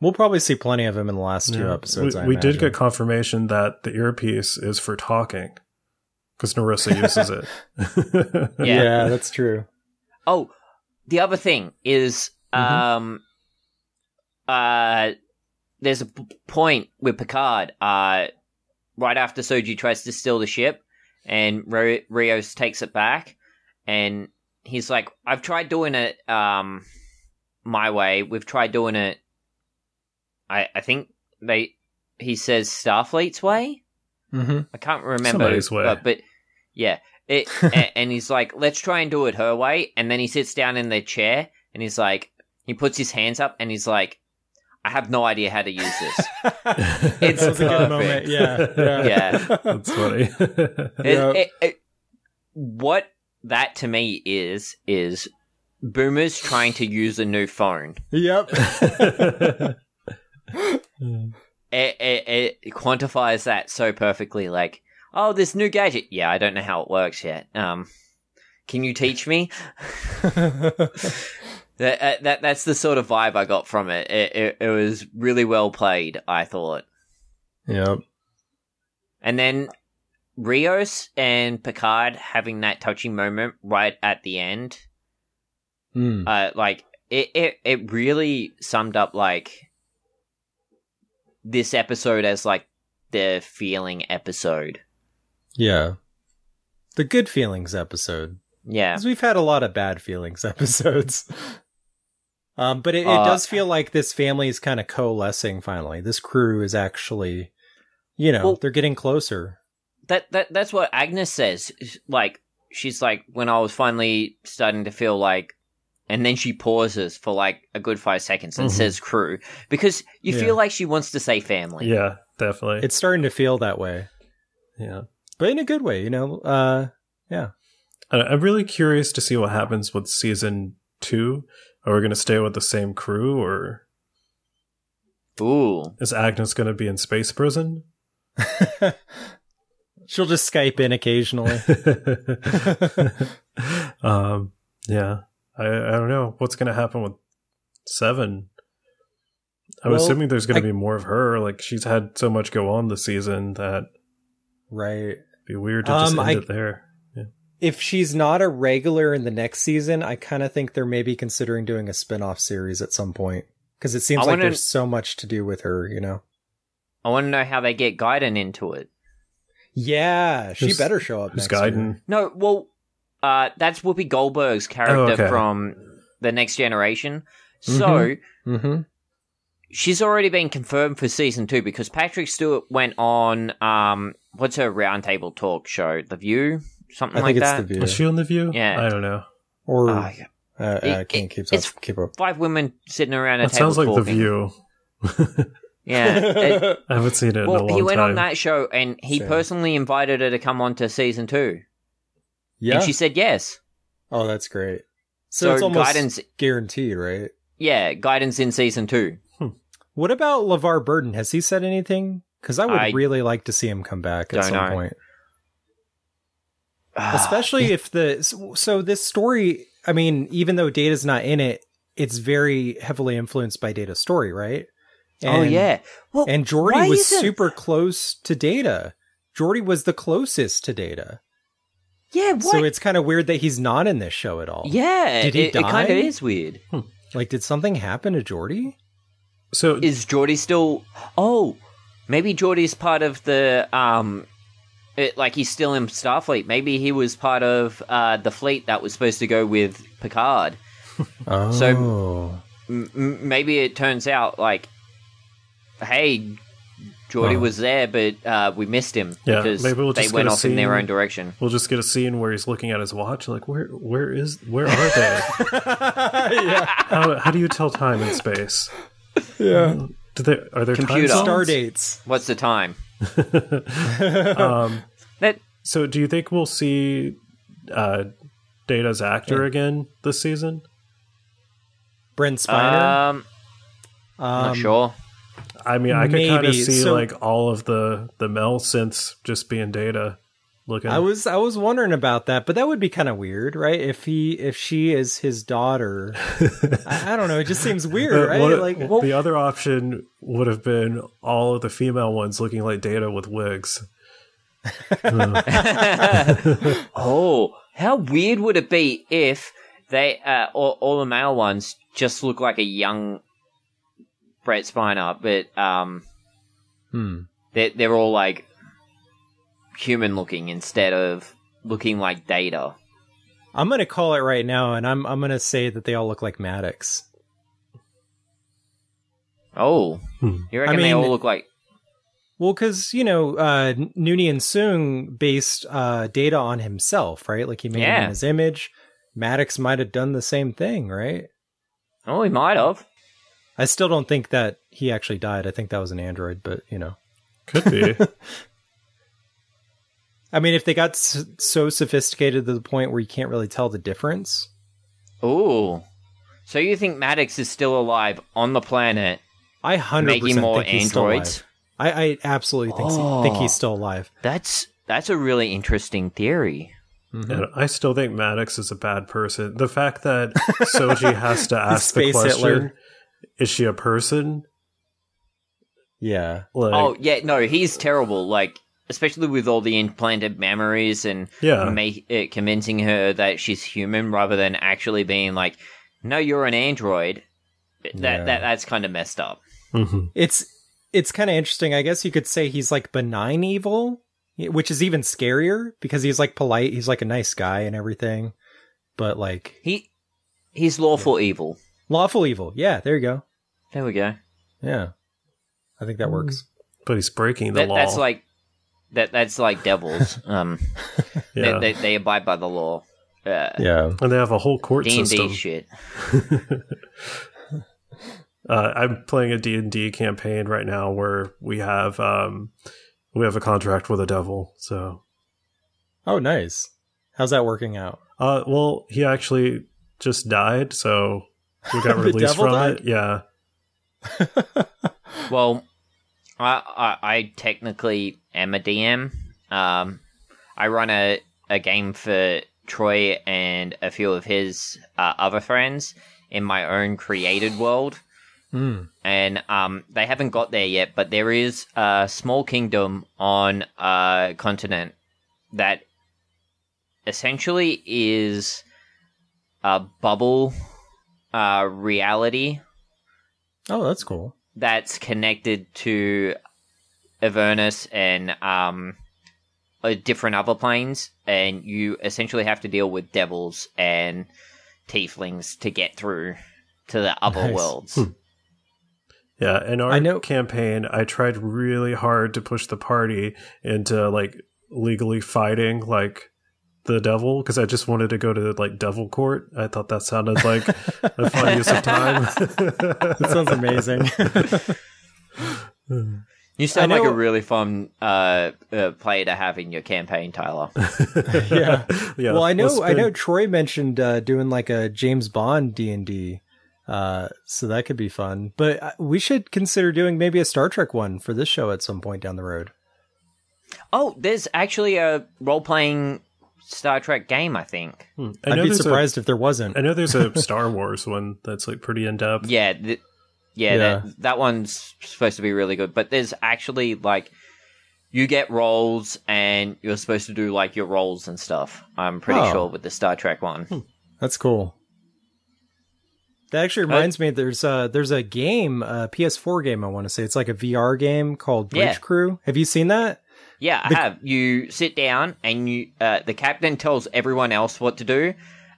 We'll probably see plenty of him in the last two Yeah. episodes. We, I we did get confirmation that the earpiece is for talking because Narissa uses it. Yeah. yeah. that's true. Oh, the other thing is, Mhm. um, uh, there's a p- point with Picard, uh, right after Soji tries to steal the ship, and Ro- Rios takes it back, and he's like, "I've tried doing it, um, my way. We've tried doing it. I I think they." He says Starfleet's way. Mm-hmm. I can't remember, Somebody's way. But, but yeah, it, and he's like, let's try and do it her way. And then he sits down in the chair and he's like, he puts his hands up and he's like, I have no idea how to use this. It's That was a good perfect. moment. Yeah, yeah, Yeah. That's funny. It- Yeah. it- it- what that to me is is boomers trying to use a new phone. Yep. It, it, it quantifies that so perfectly. Like, oh, this new gadget. Yeah, I don't know how it works yet. Um, can you teach me? That, uh, that that's the sort of vibe I got from it. It, it. it was really well played, I thought. yep. And then Rios and Picard having that touching moment right at the end. Mm. Uh, like it, it, it really summed up like this episode as like the feeling episode. Yeah. The good feelings episode. Yeah, Because we've had a lot of bad feelings episodes. Um, but it, it Uh, does feel like this family is kind of coalescing finally. This crew is actually, you know, Well- they're getting closer. that that that's what Agnes says. Like she's like when I was finally starting to feel like, and then she pauses for like a good five seconds and Mhm. says "crew" because you Yeah. feel like she wants to say family. yeah, definitely. It's starting to feel that way, yeah. but in a good way, you know. Uh, yeah. I- I'm really curious to see what happens with season two. Are we going to stay with the same crew, or Ooh, is Agnes going to be in space prison? She'll just Skype in occasionally. um, yeah, I, I don't know what's going to happen with Seven. I'm Well, assuming there's going to be more of her. Like she's had so much go on this season that right. it'd be weird to just Um, end I- it there. If she's not a regular in the next season, I kind of think they're maybe considering doing a spin-off series at some point because it seems I like wanna- there's so much to do with her, you know. I want to know how they get Guinan into it. Yeah, she Who's- better show up Who's next year. No, well, uh, that's Whoopi Goldberg's character Oh, okay. from the Next Generation. So Mm-hmm. she's already been confirmed for season two because Patrick Stewart went on um, what's her roundtable talk show, The View, something I like think it's that. the view, Was she on the View? Yeah. I don't know. or Oh, uh, yeah. uh, It- can't it- keep it's- up. Keep up. Five women sitting around a That table sounds like talking. the View. Yeah. it- I haven't seen it in a well, long he went time. on that show and he Same. personally invited her to come on to season two, yeah. and she said yes. oh, that's great. So, So, it's almost guidance, guaranteed, right? yeah, Guinan in season two. Hmm. What about LeVar Burton? Has he said anything? Because I would I really like to see him come back at some know. point. Especially if the so- so this story, I mean, even though Data's not in it, it's very heavily influenced by Data's story, right? oh yeah. Well, And Geordi was super close to Data. Geordi was the closest to Data. Yeah. What? So it's kind of weird that he's not in this show at all. yeah. Did he it, it kind die? of is weird. Like, did something happen to Geordi? So Is Geordi still? Oh, maybe Geordi's part of the um. It, like he's still in Starfleet. Maybe he was part of uh, the fleet that was supposed to go with Picard. Oh. So m- maybe it turns out like, hey, Geordi Oh. was there, but uh, we missed him Yeah, because maybe we'll they went get a off in their own direction. we'll just get a scene where he's looking at his watch, like where where is where are they? yeah. how, how do you tell time in space? Yeah. Do they are there Computer. time Star dates. What's the time? um, That so do you think we'll see uh, Data's actor Yeah. again this season? Brent Spiner. um, um, not sure. I mean, I could kind of see So- like all of the the Mel synths just being Data. looking. I was I was wondering about that, but that would be kind of weird, right? If he if she is his daughter, I, I don't know. It just seems weird, right? what- like, the other option would have been all of the female ones looking like Data with wigs. oh, how weird would it be if they uh, all, all the male ones just look like a young Brent Spiner, but um, hmm. they're they're all like human looking instead of looking like Data. I'm gonna call it right now, and I'm I'm gonna say that they all look like Maddox. Oh, Hmm. you reckon I they all look like? Well, because you know, uh, Noonien Soong based uh, data on himself, right? Like he made him Yeah. in his image. Maddox might have done the same thing, right? Oh, he might have. I still don't think that he actually died. I think that was an android, but you know, Could be. I mean, if they got so sophisticated to the point where you can't really tell the difference, Ooh. So you think Maddox is still alive on the planet, I hundred making percent more think he's still androids? alive. I, I absolutely think Oh. think he's still alive. That's that's a really interesting theory. Mhm. and I still think Maddox is a bad person. The fact that Soji has to ask the Space question, Hitler. Is she a person? Yeah, Like, oh yeah, no, he's terrible. Like especially with all the implanted memories and yeah. make, uh, convincing her that she's human rather than actually being like, no, you're an android. That Yeah. that that's kind of messed up. Mhm. it's it's kind of interesting. I guess you could say he's like benign evil, which is even scarier because he's like polite. He's like a nice guy and everything, but like He he's lawful evil. Lawful evil. Yeah, there you go. There we go. Yeah, I think that works. But he's breaking the That, law. that's like that. That's like devils. Um, yeah. they, they they abide by the law. Uh, Yeah, and they have a whole court D and system. Shit. uh, I'm playing a D&D campaign right now where we have um, we have a contract with a devil. So, Oh, nice. How's that working out? uh, well, he actually just died, so we got released from died? it. Yeah. Well, I, I I technically am a DM. Um, I run a a game for Troy and a few of his uh, other friends in my own created world. Hmm. and um, they haven't got there yet. But there is a small kingdom on a continent that essentially is a bubble uh, reality Oh, that's cool. that's connected to Avernus and um, uh, different other planes, and you essentially have to deal with devils and tieflings to get through to the other Nice. worlds. Yeah, in our I know- campaign, I tried really hard to push the party into like legally fighting like the devil because I just wanted to go to like devil court. I thought that sounded like a fun use of time. That sounds amazing. You sound like a really fun uh, uh, player to have in your campaign, Tyler. yeah. yeah. well, I know. let's I know. Troy mentioned uh, doing like a James Bond D and D, uh, so that could be fun. But uh, we should consider doing maybe a Star Trek one for this show at some point down the road. oh, there's actually a role playing Star Trek game, I think. Hmm. I I'd be there's a- surprised if there wasn't. I know there's a Star Wars one that's like pretty in depth. Yeah, th- yeah, Yeah. That, that one's supposed to be really good. But there's actually like you get roles and you're supposed to do like your roles and stuff. I'm pretty Oh. sure with the Star Trek one. That's cool. That actually reminds me. There's a there's a game, a PS4 game. I want to say it's like a VR game called Bridge Yeah. Crew. Have you seen that? Yeah, I The- have. You sit down and you uh, the captain tells everyone else what to do,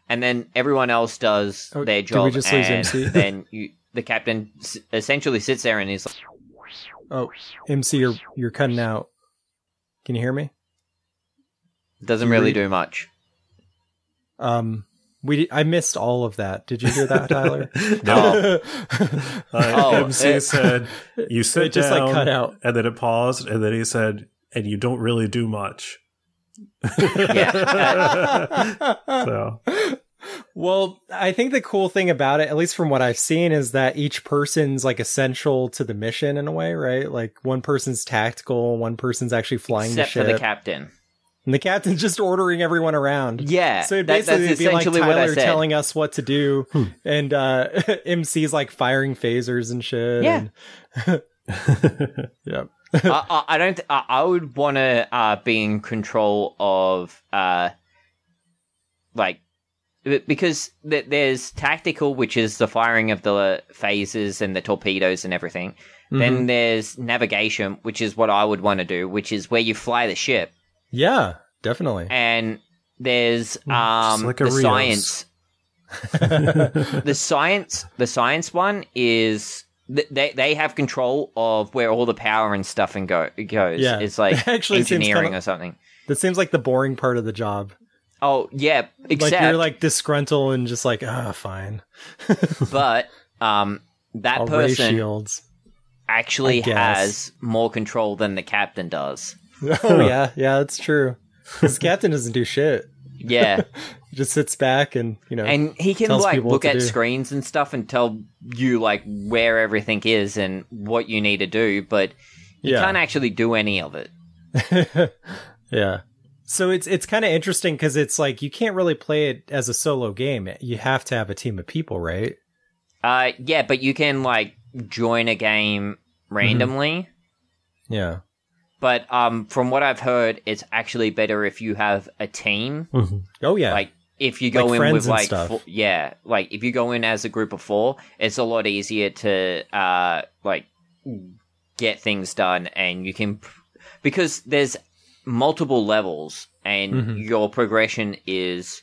and then everyone else does Oh, their did job. we just lose and MC? then you the captain s- essentially sits there and is like, Oh, MC, you're you're cutting out. Can you hear me? doesn't really read- do much. Um, we I missed all of that. Did you hear that, Tyler? No. Oh. Uh, Oh, MC it- said, "You sit It just, like, down," cut out. and then it paused, and then he said, "And you don't really do much." so Well, I think the cool thing about it, at least from what I've seen, is that each person's like essential to the mission in a way, right? Like one person's tactical, one person's actually flying Except the for ship. the captain. And the captain's just ordering everyone around. Yeah, So it that- basically that's would be like essentially Tyler telling us what to do, and uh, MC's like firing phasers and shit. Yeah. and- yeah. I, I, I don't. Th- I, I would want to uh, be in control of, uh, like, because th- there's tactical, which is the firing of the phasers and the torpedoes and everything. Mm-hmm. Then there's navigation, which is what I would want to do, which is where you fly the ship. Yeah, definitely. And there's um like a the Rios. science. the science, the science one is. Th- They they have control of where all the power and stuff and go goes. Yeah. it's like It actually seems engineering kinda- or something. That seems like the boring part of the job. Oh yeah, except like you're like disgruntled and just like, ah, fine. but um that I'll person shields. actually has more control than the captain does. Oh yeah, yeah, that's true. This captain doesn't do shit. Yeah, He just sits back and you know. and he can like look at do. screens and stuff and tell you like where everything is and what you need to do, but you Yeah. can't actually do any of it. yeah. So it's it's kind of interesting because it's like you can't really play it as a solo game. You have to have a team of people, right? Uh, yeah, but you can like join a game randomly. Yeah. But um, from what I've heard, it's actually better if you have a team. Oh yeah. Like if you go Like in with like four, yeah, like if you go in as a group of four, it's a lot easier to uh like get things done, and you can because there's multiple levels, and Mhm. your progression is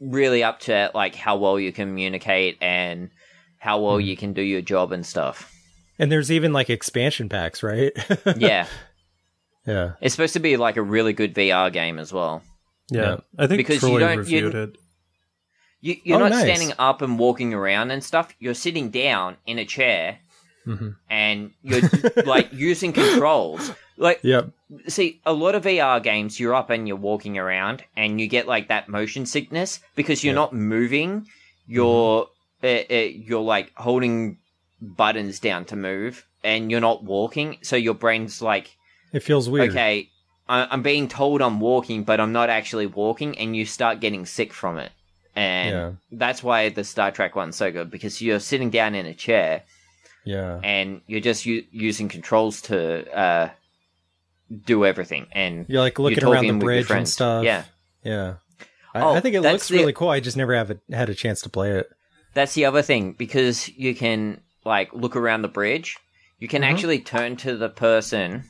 really up to like how well you communicate and how well Mm-hmm. you can do your job and stuff. and there's even like expansion packs, right? Yeah, yeah. it's supposed to be like a really good VR game as well. Yeah, Yeah. I think Because you don't- you- reviewed it. You, you're Oh, not nice. standing up and walking around and stuff. You're sitting down in a chair Mhm. and you're like using controls. Like, Yep. see, a lot of VR games, you're up and you're walking around and you get like that motion sickness because you're Yeah. not moving. You're uh, uh, you're like holding buttons down to move and you're not walking. So your brain's like, It feels weird. okay, I- I'm being told I'm walking, but I'm not actually walking, and you start getting sick from it. And Yeah. that's why the Star Trek one's so good because you're sitting down in a chair Yeah. and you're just u- using controls to uh, do everything. And You're like looking you're around the talking with your bridge and stuff. Yeah, Yeah. I, Oh, I think it looks the- really cool. I just never have a, had a chance to play it. that's the other thing because you can like look around the bridge. You can Mhm. actually turn to the person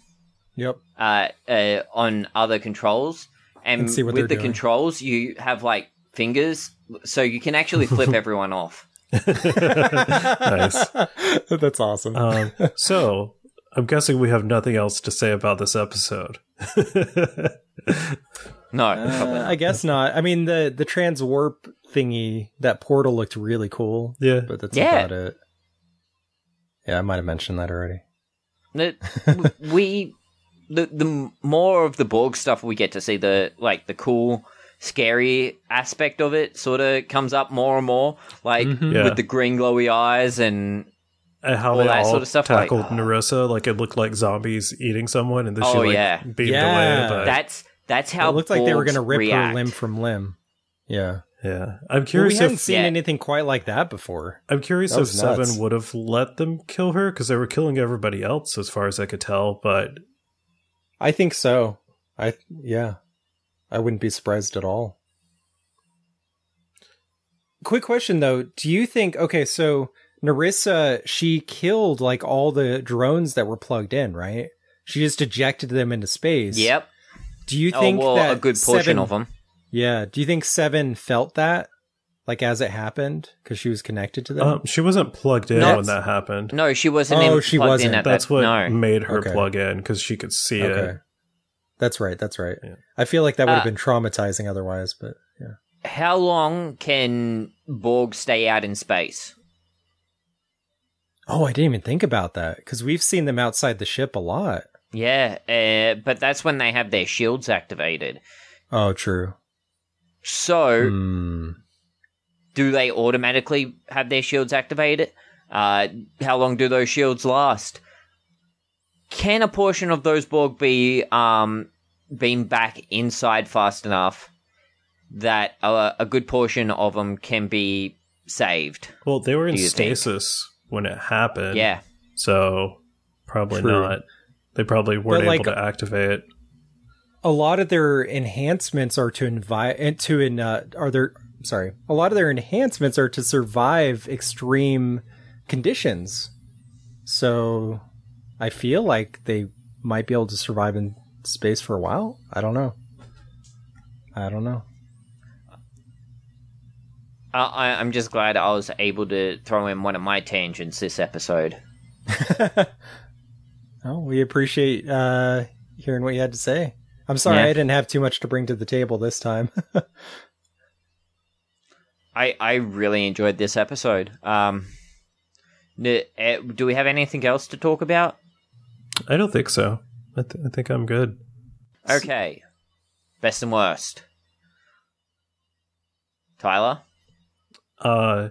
Yep. uh, uh, on other controls, and, And see what with the doing. controls, you have like fingers, so you can actually flip everyone off. nice. That's awesome. Um, so I'm guessing we have nothing else to say about this episode. No, Uh. I guess not. I mean, the the trans warp thingy, that portal looked really cool, yeah. but that's Yeah. about it. Yeah, I might have mentioned that already. The- we the the more of the Borg stuff we get to see, the like the cool, scary aspect of it sort of comes up more and more, like Mhm. Yeah. with the green glowy eyes and And how all they that all sort of stuff, like- tackled Narissa, like it looked like zombies eating someone, and then she Oh, like yeah. beamed Yeah. away. But that's that's how it looked like they were going going to rip react. her limb from limb. Yeah. yeah, I'm Well, we curious hadn't if seen Yeah. anything quite like that before. I'm curious if nuts. Seven would have let them kill her because they were killing everybody else, as far as I could tell. But I think so. I yeah. I wouldn't be surprised at all. Quick question though, do you think okay, so Narissa she killed like all the drones that were plugged in, right? She just ejected them into space. Yep. Do you think Oh think well, that a good portion Seven, of them. Yeah. Do you think Seven felt that, like as it happened, because she was connected to them? um, she wasn't plugged in No. when that happened. No, she wasn't. Oh, in, she wasn't. In at That's that, what No. made her Okay. plug in because she could see okay. it. That's right. That's right. Yeah. I feel like that would have Uh, been traumatizing otherwise, but yeah. How long can Borg stay out in space? Oh, I didn't even think about that because we've seen them outside the ship a lot. Yeah, uh, but that's when they have their shields activated. Oh, true. So, Hmm. Do they automatically have their shields activated? Uh, how long do those shields last? Can a portion of those Borg be um, been back inside fast enough that a, a good portion of them can be saved. Well, they were in Do you think? stasis when it happened. Yeah. So probably True. not. They probably weren't like- able to activate. a lot of their enhancements are to invite to in uh, are there sorry a lot of their enhancements are to survive extreme conditions. So i feel like they might be able to survive in space for a while. I don't know. I don't know. I, I, I'm just glad I was able to throw in one of my tangents this episode. oh we appreciate uh hearing what you had to say. I'm sorry Yeah. i didn't have too much to bring to the table this time I, I really enjoyed this episode. Um, eh, do we have anything else to talk about? I don't think so. I, th- I think I'm good. Okay. Best and worst. Tyler? Uh,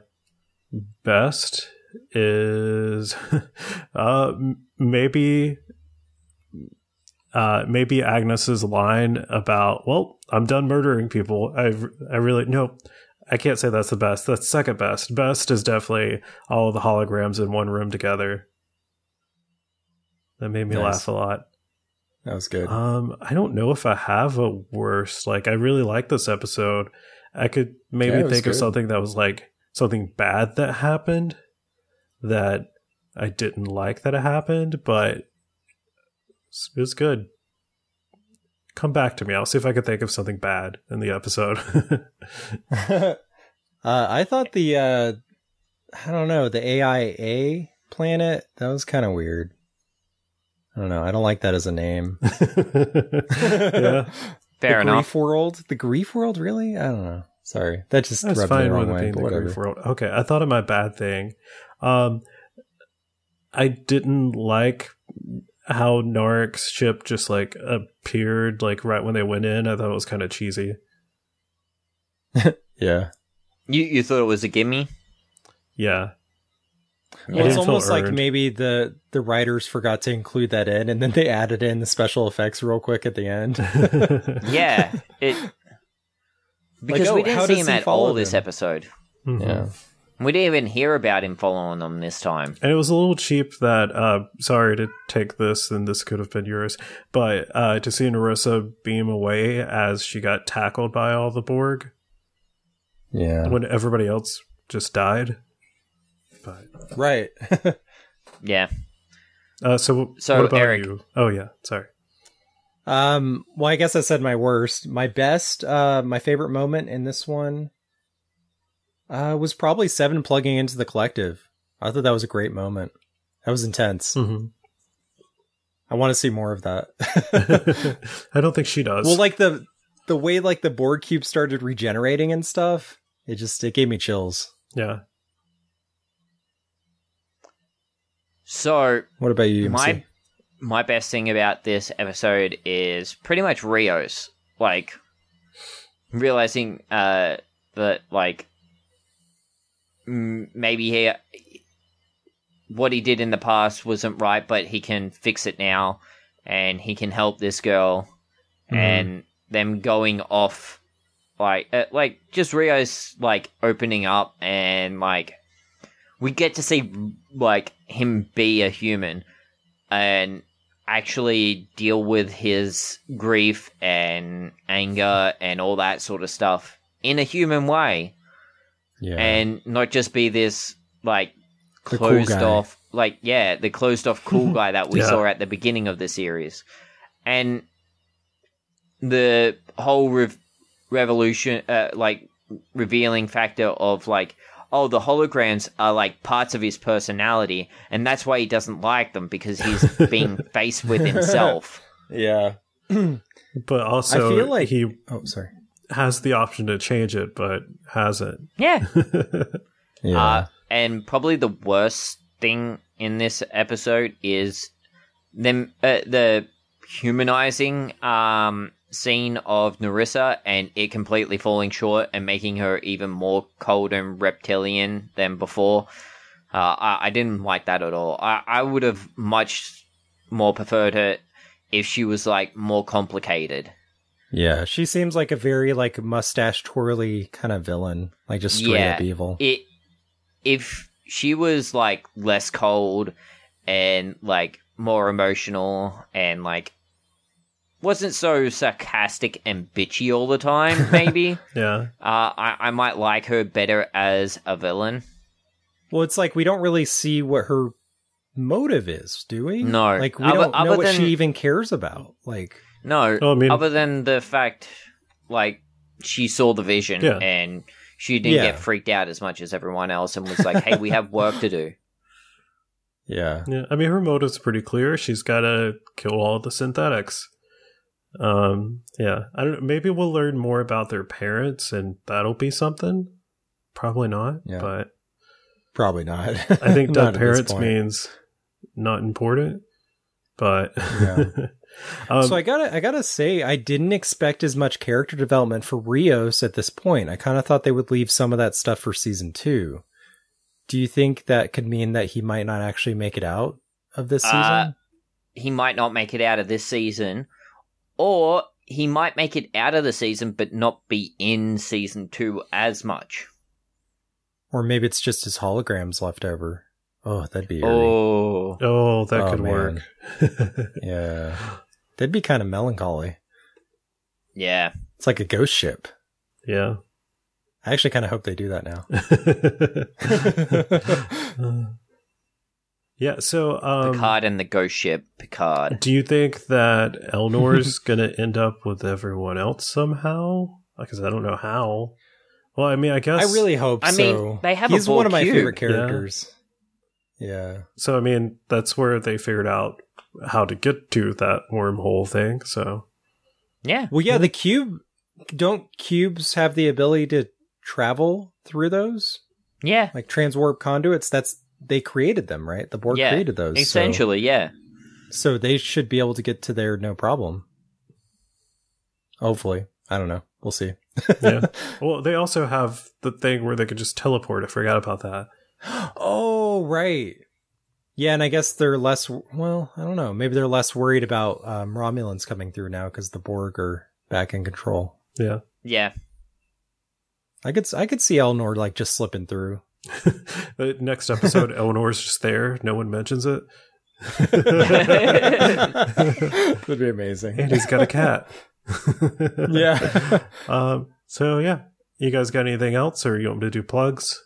best is uh maybe uh maybe Agnes's line about well I'm done murdering people. I I really no. I can't say that's the best. That's second best. Best is definitely all the holograms in one room together. That made me Nice. laugh a lot. that was good Um, I don't know if I have a worst. Like, I really like this episode. I could maybe Yeah, think of something that was like something bad that happened that I didn't like that it happened, but it was good. Come back to me. I'll see if I can think of something bad in the episode. uh, I thought the uh, I don't know the Aia planet that was kind of weird. I don't know. I don't like that as a name. yeah, Fair the enough. Grief world, the grief world, really? I don't know. Sorry, that just that's rubbed me the wrong way. the whatever. grief world. Okay, I thought of my bad thing. Um, I didn't like how Narek's ship just like appeared like right when they went in. I thought it was kind of cheesy. Yeah. You you thought it was a gimme? Yeah, Well, It it's didn't almost like maybe the the writers forgot to include that in, and then they added in the special effects real quick at the end. Yeah. It because oh, we how didn't see him at all follow this them? episode. Mhm. yeah. We didn't even hear about him following them this time. And it was a little cheap that uh sorry to take this and this could have been yours, but uh to see Narissa beam away as she got tackled by all the Borg Yeah. when everybody else just died. But Right. Yeah. uh so, So, what about Eric. you? Oh yeah, sorry. Um, well, I guess I said my worst. My best, uh, my favorite moment in this one, uh, was probably Seven plugging into the collective. I thought that was a great moment. That was intense. Mhm. I want to see more of that. I don't think she does. well, like the the way like the Borg cube started regenerating and stuff, it just it gave me chills. yeah. So What about you? my MC? my best thing about this episode is pretty much Rios like realizing uh that like m- maybe he what he did in the past wasn't right but he can fix it now and he can help this girl Mhm. and them going off like uh, like just Rios like opening up and like we get to see like him be a human and actually deal with his grief and anger and all that sort of stuff in a human way yeah. and not just be this like The cool closed off like yeah the closed off cool guy that we Yeah. saw at the beginning of the series and the whole rev- revolution uh, like revealing factor of like oh the holograms are like parts of his personality and that's why he doesn't like them because he's being faced with himself yeah. But also I feel like- he Oh, sorry. Has the option to change it but hasn't. yeah Yeah. Uh, and probably the worst thing in this episode is them uh, the humanizing um, scene of Narissa and it completely falling short and making her even more cold and reptilian than before. Uh, I, I didn't like that at all. I, I would have much more preferred her if she was like more complicated. Yeah, she seems like a very like mustache twirly kind of villain, like just straight Yeah. up evil. It if she was like less cold and like more emotional and like wasn't so sarcastic and bitchy all the time, maybe. Yeah. Uh, I, I might like her better as a villain. Well, it's like we don't really see what her motive is, do we? No. like we Other- don't know what than- she even cares about. Like, No, Oh, I mean- other than the fact, like, she saw the vision Yeah. and she didn't Yeah. get freaked out as much as everyone else and was like, hey, we have work to do. yeah, Yeah. I mean, her motive's pretty clear. She's got to kill all the synthetics. Um. Yeah. I don't. Maybe we'll learn more about their parents, and that'll be something. Probably not. Yeah. But probably not. I think Not dead this parents point. means not important. But Yeah. um, so I gotta, I gotta say, I didn't expect as much character development for Rios at this point. I kind of thought they would leave some of that stuff for season two. Do you think that could mean that he might not actually make it out of this season? Uh, He might not make it out of this season, or he might make it out of the season but not be in season two as much. or maybe it's just his holograms left over. Oh, that'd be eerie. Oh. oh, that Oh, could man. work. Yeah, that'd be kind of melancholy. Yeah. It's like a ghost ship. yeah. I actually kind of hope they do that now. yeah. So, um, Picard and the ghost ship, Picard. do you think that Elnor's going to end up with everyone else somehow? Because I don't know how. Well, I mean, I guess. I really hope I mean, so. they have a He's one of my Borg favorite cube. Yeah. characters. Yeah. So, I mean, that's where they figured out how to get to that wormhole thing. So, Yeah. Well, yeah, the cube. Don't cubes have the ability to travel through those Yeah. like transwarp conduits? That's they created them, right? The Borg Yeah, created those. so- Essentially, yeah. so they should be able to get to there no problem. Hopefully, I don't know. We'll see. yeah. well, they also have the thing where they could just teleport. I forgot about that. Oh, right. Yeah, and I guess they're less. Well, I don't know. Maybe they're less worried about um, Romulans coming through now because the Borg are back in control. Yeah. Yeah. I could I could see Elnor like just slipping through. The next episode, Elnor's just there. No one mentions it. That'd be amazing. And he's got a cat. yeah. Um, so yeah, you guys got anything else, or you want me to do plugs?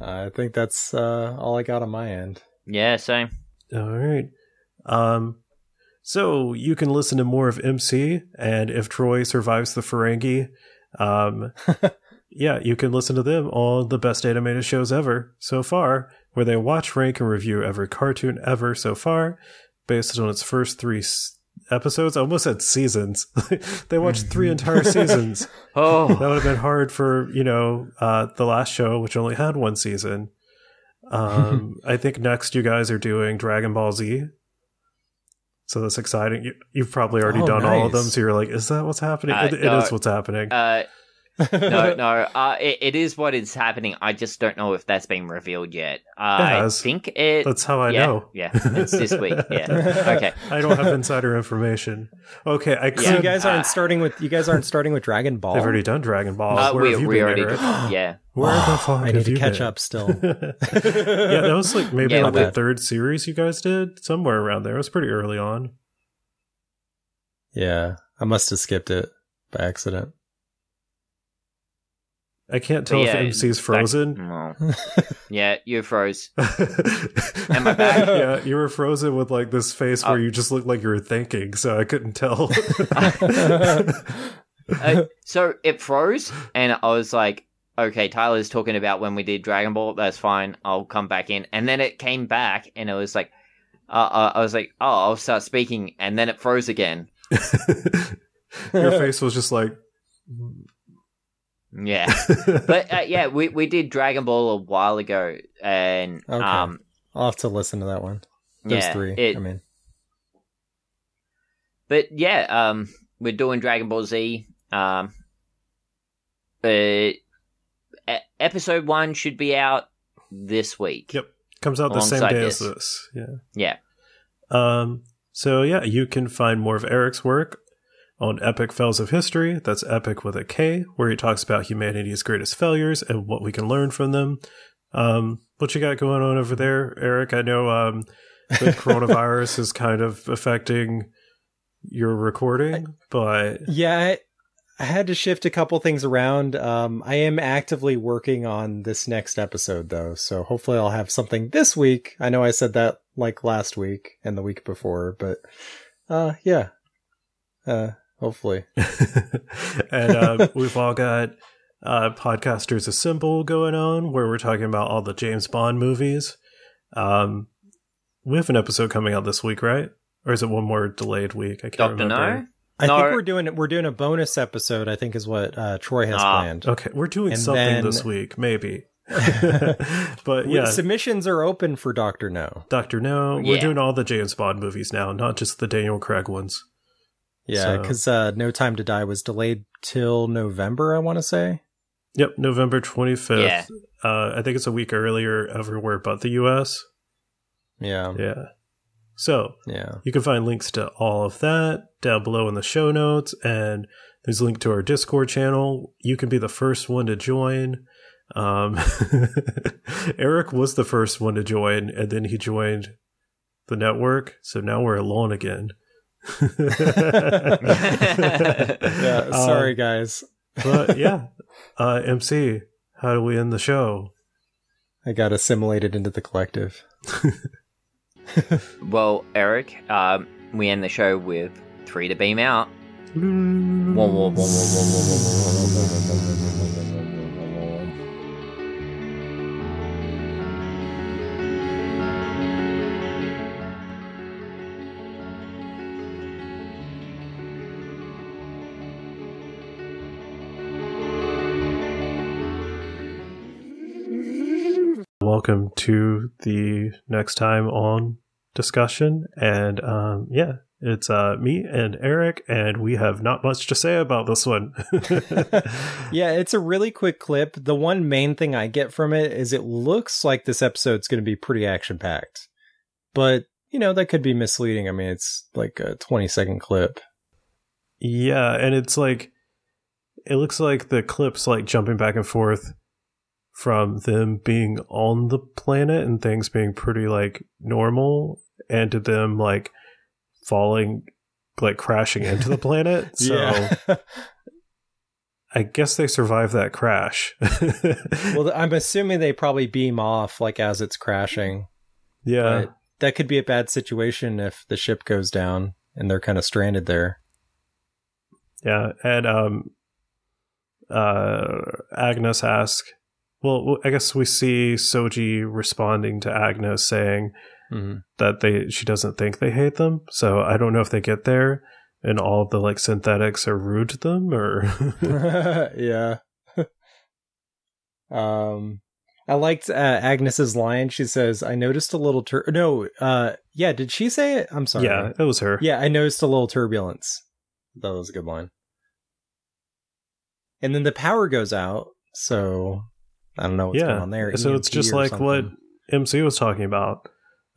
I think that's uh, all I got on my end. Yeah, same. All right. Um, so you can listen to more of MC, and if Troy survives the Ferengi, um, yeah, you can listen to them on the best animated shows ever so far, where they watch, rank, and review every cartoon ever so far, based on its first three s- episodes. I almost said seasons. they watched three entire seasons. Oh, that would have been hard for you know uh, the last show, which only had one season. Um, I think next you guys are doing Dragon Ball Z, so that's exciting. You, you've probably already Oh, done all of them, so you're like, is that what's happening? Uh, it, it no. is what's happening. No, no. Uh, it, it is what is happening. I just don't know if that's been revealed yet. Uh, I has. think it. that's how I yeah, know. Yeah, it's this week. Yeah. Okay. I don't have insider information. Okay, I could. So you guys aren't Uh, starting with you guys aren't starting with Dragon Ball. They've already done Dragon Ball. Uh, Where we have you we been, already. Eric? Yeah. Where the fuck I need have to you catch been? up still. yeah, that was like maybe Yeah, like the third series you guys did, somewhere around there. It was pretty early on. yeah, I must have skipped it by accident. I can't tell yeah, if MC's back- frozen. No. Yeah, you froze. Am I back? Yeah, you were frozen with like this face where Oh. you just looked like you were thinking, so I couldn't tell. Uh, so it froze, and I was like, okay, Tyler's talking about when we did Dragon Ball. That's fine. I'll come back in. And then it came back, and it was like, uh, uh, I was like, oh, I'll start speaking. And then it froze again. Your face was just like. Yeah. But uh, yeah, we, we did Dragon Ball a while ago. And Okay. um, I'll have to listen to that one. Those yeah, three. it- I mean, But yeah, um, we're doing Dragon Ball Z. Um, uh, episode one should be out this week. Yep. Comes out the same Alongside day as this. this. Yeah. Yeah. Um. So yeah, you can find more of Eric's work on Epic Fails of History. That's Epic with a K, where he talks about humanity's greatest failures and what we can learn from them. Um, what you got going on over there, Eric? I know um, the coronavirus is kind of affecting your recording, but Yeah, I, I had to shift a couple things around. Um, I am actively working on this next episode though, so hopefully I'll have something this week. I know I said that like last week and the week before, but uh, yeah, uh, hopefully. and uh, we've all got uh, Podcasters Assemble going on, where we're talking about all the James Bond movies. Um, we have an episode coming out this week, right? Or is it one more delayed week? I can't Doctor remember. No. I No. think we're doing we're doing a bonus episode. I think is what uh, Troy has Ah. planned. Okay, we're doing And something then- this week, maybe. but We- yeah, Submissions are open for Doctor No. Doctor No, we're doing all the James Bond movies now, not just the Daniel Craig ones. Yeah, So- because uh, No Time to Die was delayed till November. I want to say. Yep, November twenty fifth. Yeah. Uh, I think it's a week earlier everywhere but the U.S. Yeah, Yeah. So yeah. You can find links to all of that down below in the show notes, and there's a link to our Discord channel. You can be the first one to join. Um, Eric was the first one to join, and then he joined the network. So now we're alone again. Yeah, Uh, sorry guys. but yeah, uh, MC, how do we end the show? I got assimilated into the collective. Well, Eric, um, we end the show with three to beam out. Welcome to the next time on discussion. And um, yeah, it's uh, me and Eric, and we have not much to say about this one. Yeah, it's a really quick clip. The one main thing I get from it is it looks like this episode's going to be pretty action packed. But, you know, that could be misleading. I mean, it's like a 20 second clip. Yeah, and it's like it looks like the clips like jumping back and forth from them being on the planet and things being pretty like normal and to them like falling like crashing into the planet. So. I guess they survived that crash. well, I'm assuming they probably beam off like as it's crashing. yeah. But that could be a bad situation if the ship goes down and they're kind of stranded there. Yeah, and um, uh, Agnes asks, well, I guess we see Soji responding to Agnes saying Mhm. that they she doesn't think they hate them. So I don't know if they get there and all the like synthetics are rude to them or yeah. um, I liked uh, Agnes's line. She says, "I noticed a little tur." No, uh, yeah. Did she say it? I'm sorry. yeah, it was her. Yeah, I noticed a little turbulence. That was a good line. And then the power goes out, so I don't know what's Yeah, going on there. so it's just like what. MC was talking about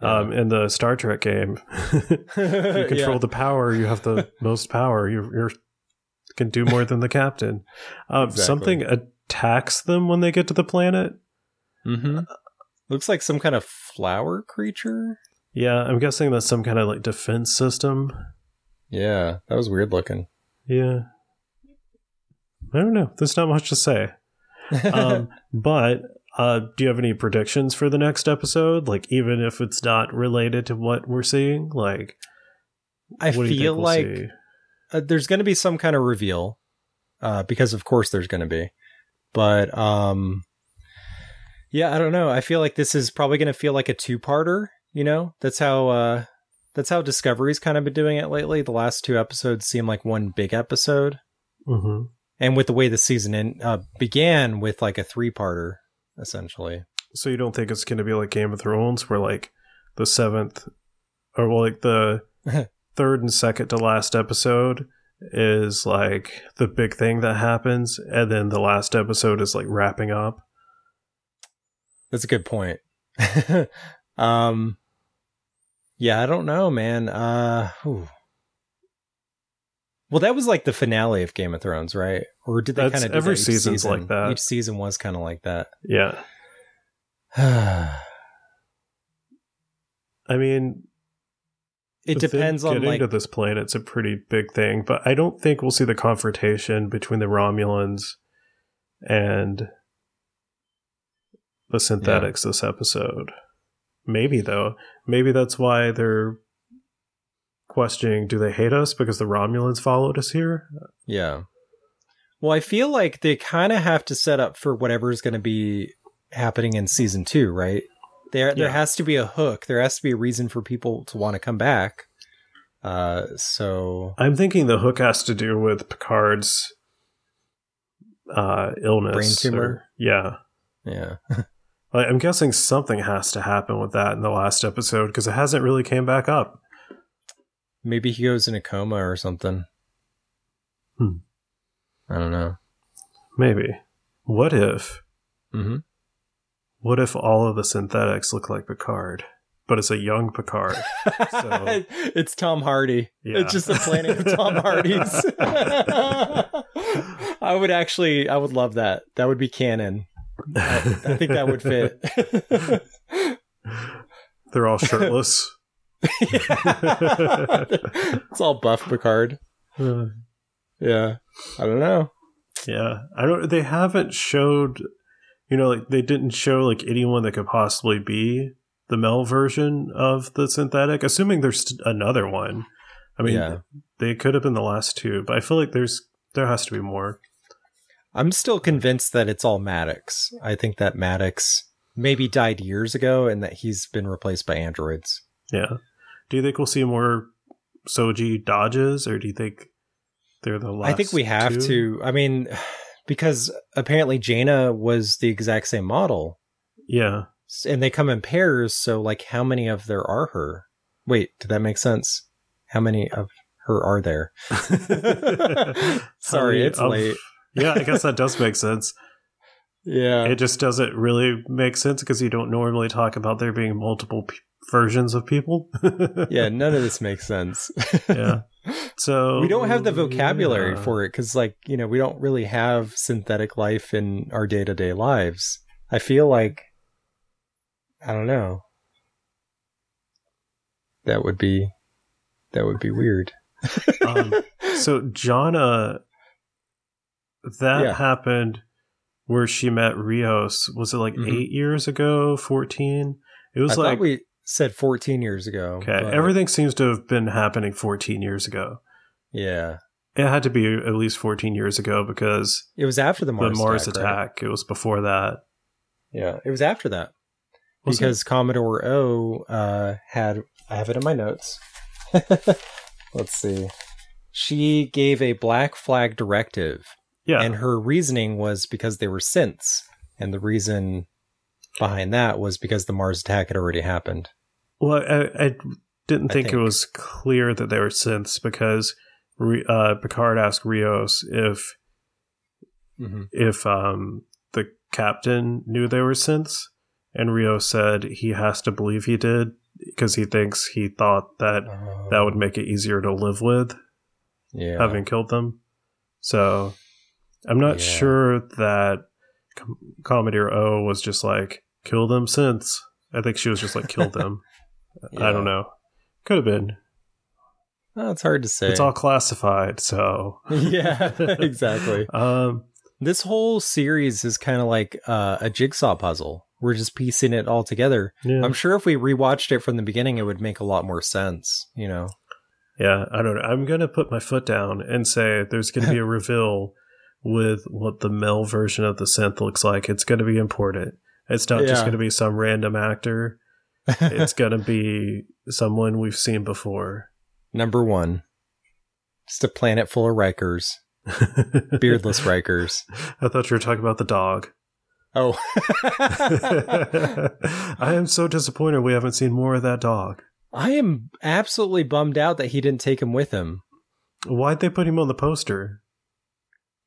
um, in the Star Trek game. you control Yeah. the power, you have the most power. You you're, can do more than the captain. Um, Exactly. Something attacks them when they get to the planet. Mm-hmm. Looks like some kind of flower creature. Yeah, I'm guessing that's some kind of like defense system. Yeah, that was weird looking. Yeah. I don't know. There's not much to say. Um, but uh, do you have any predictions for the next episode? Like, even if it's not related to what we're seeing, like, I what do you think feel we'll like uh, there's going to be some kind of reveal, uh, because of course there's going to be. But um, yeah, I don't know. I feel like this is probably going to feel like a two-parter. You know, that's how uh, that's how Discovery's kind of been doing it lately. The last two episodes seem like one big episode, Mhm. And with the way the season in, uh, began with like a three-parter, essentially. So you don't think it's going to be like Game of Thrones, where like the seventh, or well, like the third and second to last episode is like the big thing that happens, and then the last episode is like wrapping up. That's a good point. um, Yeah, I don't know, man. Uh, ooh. Well, that was like the finale of Game of Thrones, right? Or did they kind of every season's season? like that. Each season was kind of like that. Yeah. I mean, it depends on getting like to this planet's a pretty big thing, but I don't think we'll see the confrontation between the Romulans and the synthetics this episode. Maybe though. Maybe that's why they're questioning do they hate us because the Romulans followed us here? Yeah. Well, I feel like they kind of have to set up for whatever is going to be happening in season two, right? There, there has to be a hook. There has to be a reason for people to want to come back. Uh, so I'm thinking the hook has to do with Picard's uh illness. Brain tumor? or- yeah. yeah, I'm guessing something has to happen with that in the last episode because it hasn't really came back up. Maybe he goes in a coma or something. Hmm. I don't know. Maybe. What if? hmm What if all of the synthetics look like Picard, but it's a young Picard? So- it's Tom Hardy. Yeah. It's just a planet of Tom Hardys. I would actually, I would love that. That would be canon. I, I think that would fit. They're all shirtless. It's all buff Picard. Uh, Yeah. I don't know. yeah, I don't. They haven't showed. You know, like they didn't show like anyone that could possibly be the Mel version of the synthetic. Assuming there's another one. I mean, Yeah. they could have been the last two, but I feel like there's there has to be more. I'm still convinced that it's all Maddox. I think that Maddox maybe died years ago and that he's been replaced by androids. Yeah. Do you think we'll see more Soji dodges, or do you think they're the last? I think we have two? to. I mean, because apparently Jana was the exact same model Yeah. and they come in pairs. So, like, how many of there are her? Wait, did that make sense? How many of her are there? Sorry, it's many late. yeah, I guess that does make sense. Yeah. It just doesn't really make sense because you don't normally talk about there being multiple p- versions of people. yeah, none of this makes sense. yeah. So we don't have the vocabulary yeah. for it because, like, you know, we don't really have synthetic life in our day to day lives. I feel like, I don't know. That would be, that would be weird. Um, So Jana, that Yeah. happened where she met Rios. Was it like Mhm. eight years ago? Fourteen? It was I like thought we said 14 years ago. okay. Everything seems to have been happening fourteen years ago. Yeah. It had to be at least fourteen years ago because It was after the Mars, the Mars attack. attack. right? It was before that. Yeah. It was after that. Was it? because Commodore O uh, had I have it in my notes. Let's see. She gave a black flag directive, yeah, and her reasoning was because they were synths, and the reason behind that was because the Mars attack had already happened. Well, I, I didn't I think, it was clear that they were synths because uh, Picard asked Rios if Mm-hmm. if um, the captain knew they were synths, and Rios said he has to believe he did because he thinks he thought that that would make it easier to live with yeah. having killed them. So I'm not Yeah. sure that Com- Commodore O was just like kill them since. I think she was just like kill them. I don't know. Could have been. Oh, it's hard to say. It's all classified, so yeah, exactly. Um, This whole series is kind of like uh, a jigsaw puzzle. We're just piecing it all together. yeah, I'm sure if we rewatched it from the beginning, it would make a lot more sense. You know? yeah. I don't know. I'm gonna put my foot down and say there's gonna be a reveal with what the male version of the synth looks like. It's gonna be important. It's not just gonna be some random actor. It's gonna be someone we've seen before. Number one, just a planet full of Rikers, beardless Rikers. I thought you were talking about the dog. Oh, I am so disappointed we haven't seen more of that dog. I am absolutely bummed out that he didn't take him with him. Why'd they put him on the poster?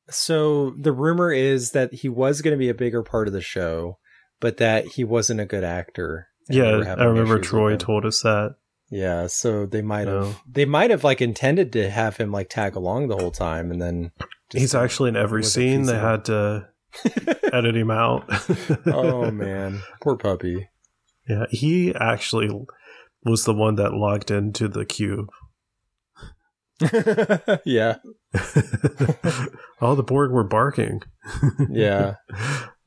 So the rumor is that he was going to be a bigger part of the show, but that he wasn't a good actor. and they were Yeah, I remember Troy told us that. Yeah, so they might have they might have like intended to have him like tag along the whole time, and then He's actually in every scene. They had to edit him out. oh man, poor puppy. Yeah, he actually was the one that logged into the cube. yeah, All the Borg were barking. yeah.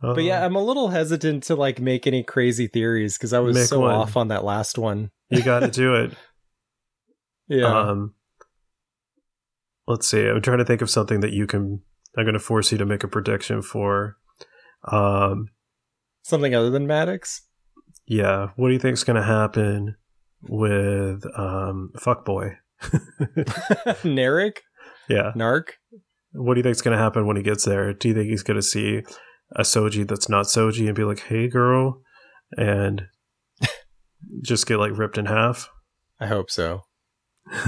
Uh, But yeah, I'm a little hesitant to like make any crazy theories because I was Make so one. off on that last one. you got to do it. Yeah. Um, let's see. I'm trying to think of something that you can. I'm going to force you to make a prediction for. Um, Something other than Maddox? yeah. What do you think's going to happen with um, Fuckboy? Narek? Yeah. Narc? What do you think's going to happen when he gets there? Do you think he's going to see a Soji that's not Soji and be like, "Hey, girl," and just get like ripped in half? I hope so. I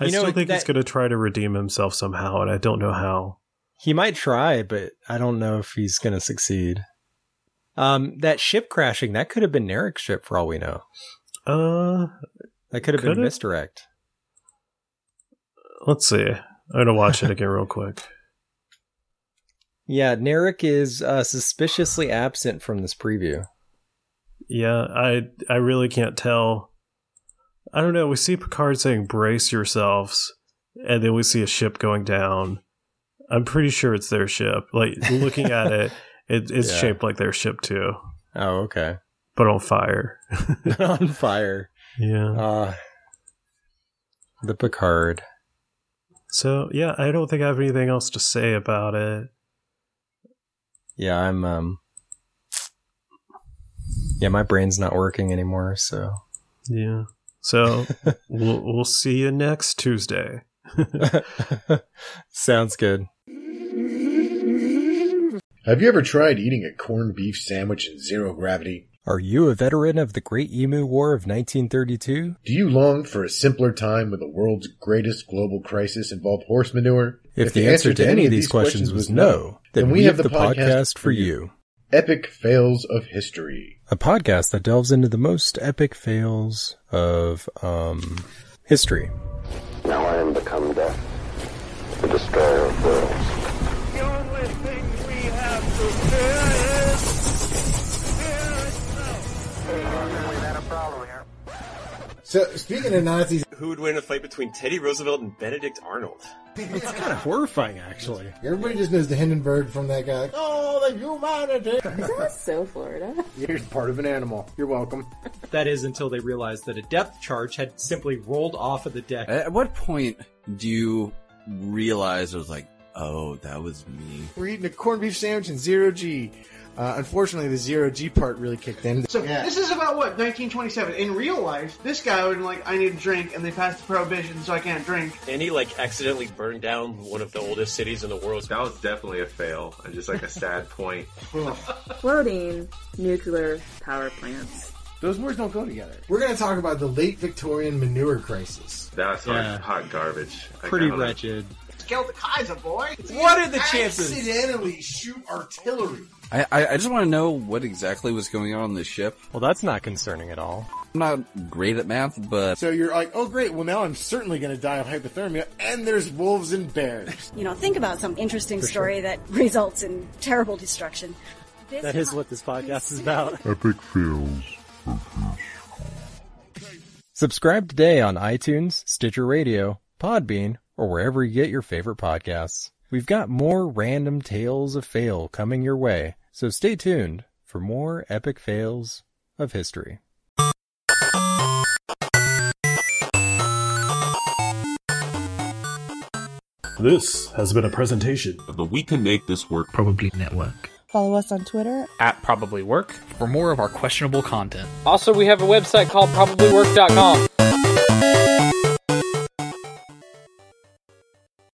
You know, still think he's going to try to redeem himself somehow, and I don't know how. He might try, but I don't know if he's going to succeed. Um, that ship crashing, that could have been Narek's ship for all we know. Uh, That could have been it? misdirect. let's see. I'm gonna watch it again real quick. Yeah, Narek is uh, suspiciously absent from this preview. Yeah, I I really can't tell. I don't know. We see Picard saying "brace yourselves," and then we see a ship going down. I'm pretty sure it's their ship. Like looking at it, it it's Yeah. shaped like their ship too, Oh, okay. but on fire. On fire. yeah. Uh, the Picard. So yeah, I don't think I have anything else to say about it. Yeah, I'm, um, yeah, my brain's not working anymore, so. Yeah. So we'll we'll see you next Tuesday. Sounds good. Have you ever tried eating a corned beef sandwich in zero gravity? Are you a veteran of the Great Emu War of 1932? Do you long for a simpler time when the world's greatest global crisis involved horse manure? If, the, answer to any of these questions was no, then we have the podcast for you. Epic Fails of History. A podcast that delves into the most epic fails of, um, history. Now I am become death, the destroyer of worlds. So, speaking of Nazis, Who would win a fight between Teddy Roosevelt and Benedict Arnold? It's kind of horrifying, actually. everybody just knows the Hindenburg from that guy. Like, oh, the humanity! That's so Florida. You're part of an animal. You're welcome. That is until they realized that a depth charge had simply rolled off of the deck. At what point do you realize it was like, oh, that was me? We're eating a corned beef sandwich in zero G. Uh, unfortunately, the zero G part really kicked in. So this is about what 1927. In real life, this guy would be like, "I need a drink," and they passed the prohibition, so I can't drink. And he like accidentally burned down one of the oldest cities in the world. That was definitely a fail, and just like a sad point. Floating nuclear power plants. Those words don't go together. We're going to talk about the late Victorian manure crisis. That's Yeah. hot garbage. I Pretty kinda- wretched. Kill the Kaiser, boy. What are the chances? Accidentally shoot artillery. I, I, I just want to know what exactly was going on on the ship. Well, that's not concerning at all. I'm not great at math, but So you're like, oh great, well now I'm certainly going to die of hypothermia, and there's wolves and bears. You know, think about some interesting story that results in terrible destruction. This That is what this podcast is about. Epic fails. Subscribe today on iTunes, Stitcher Radio, Podbean, or wherever you get your favorite podcasts. We've got more random tales of fail coming your way, so stay tuned for more epic fails of history. This has been a presentation of the we can make this work. Probably Network. Follow us on Twitter. At Probably Work for more of our questionable content. Also, we have a website called probablywork.com.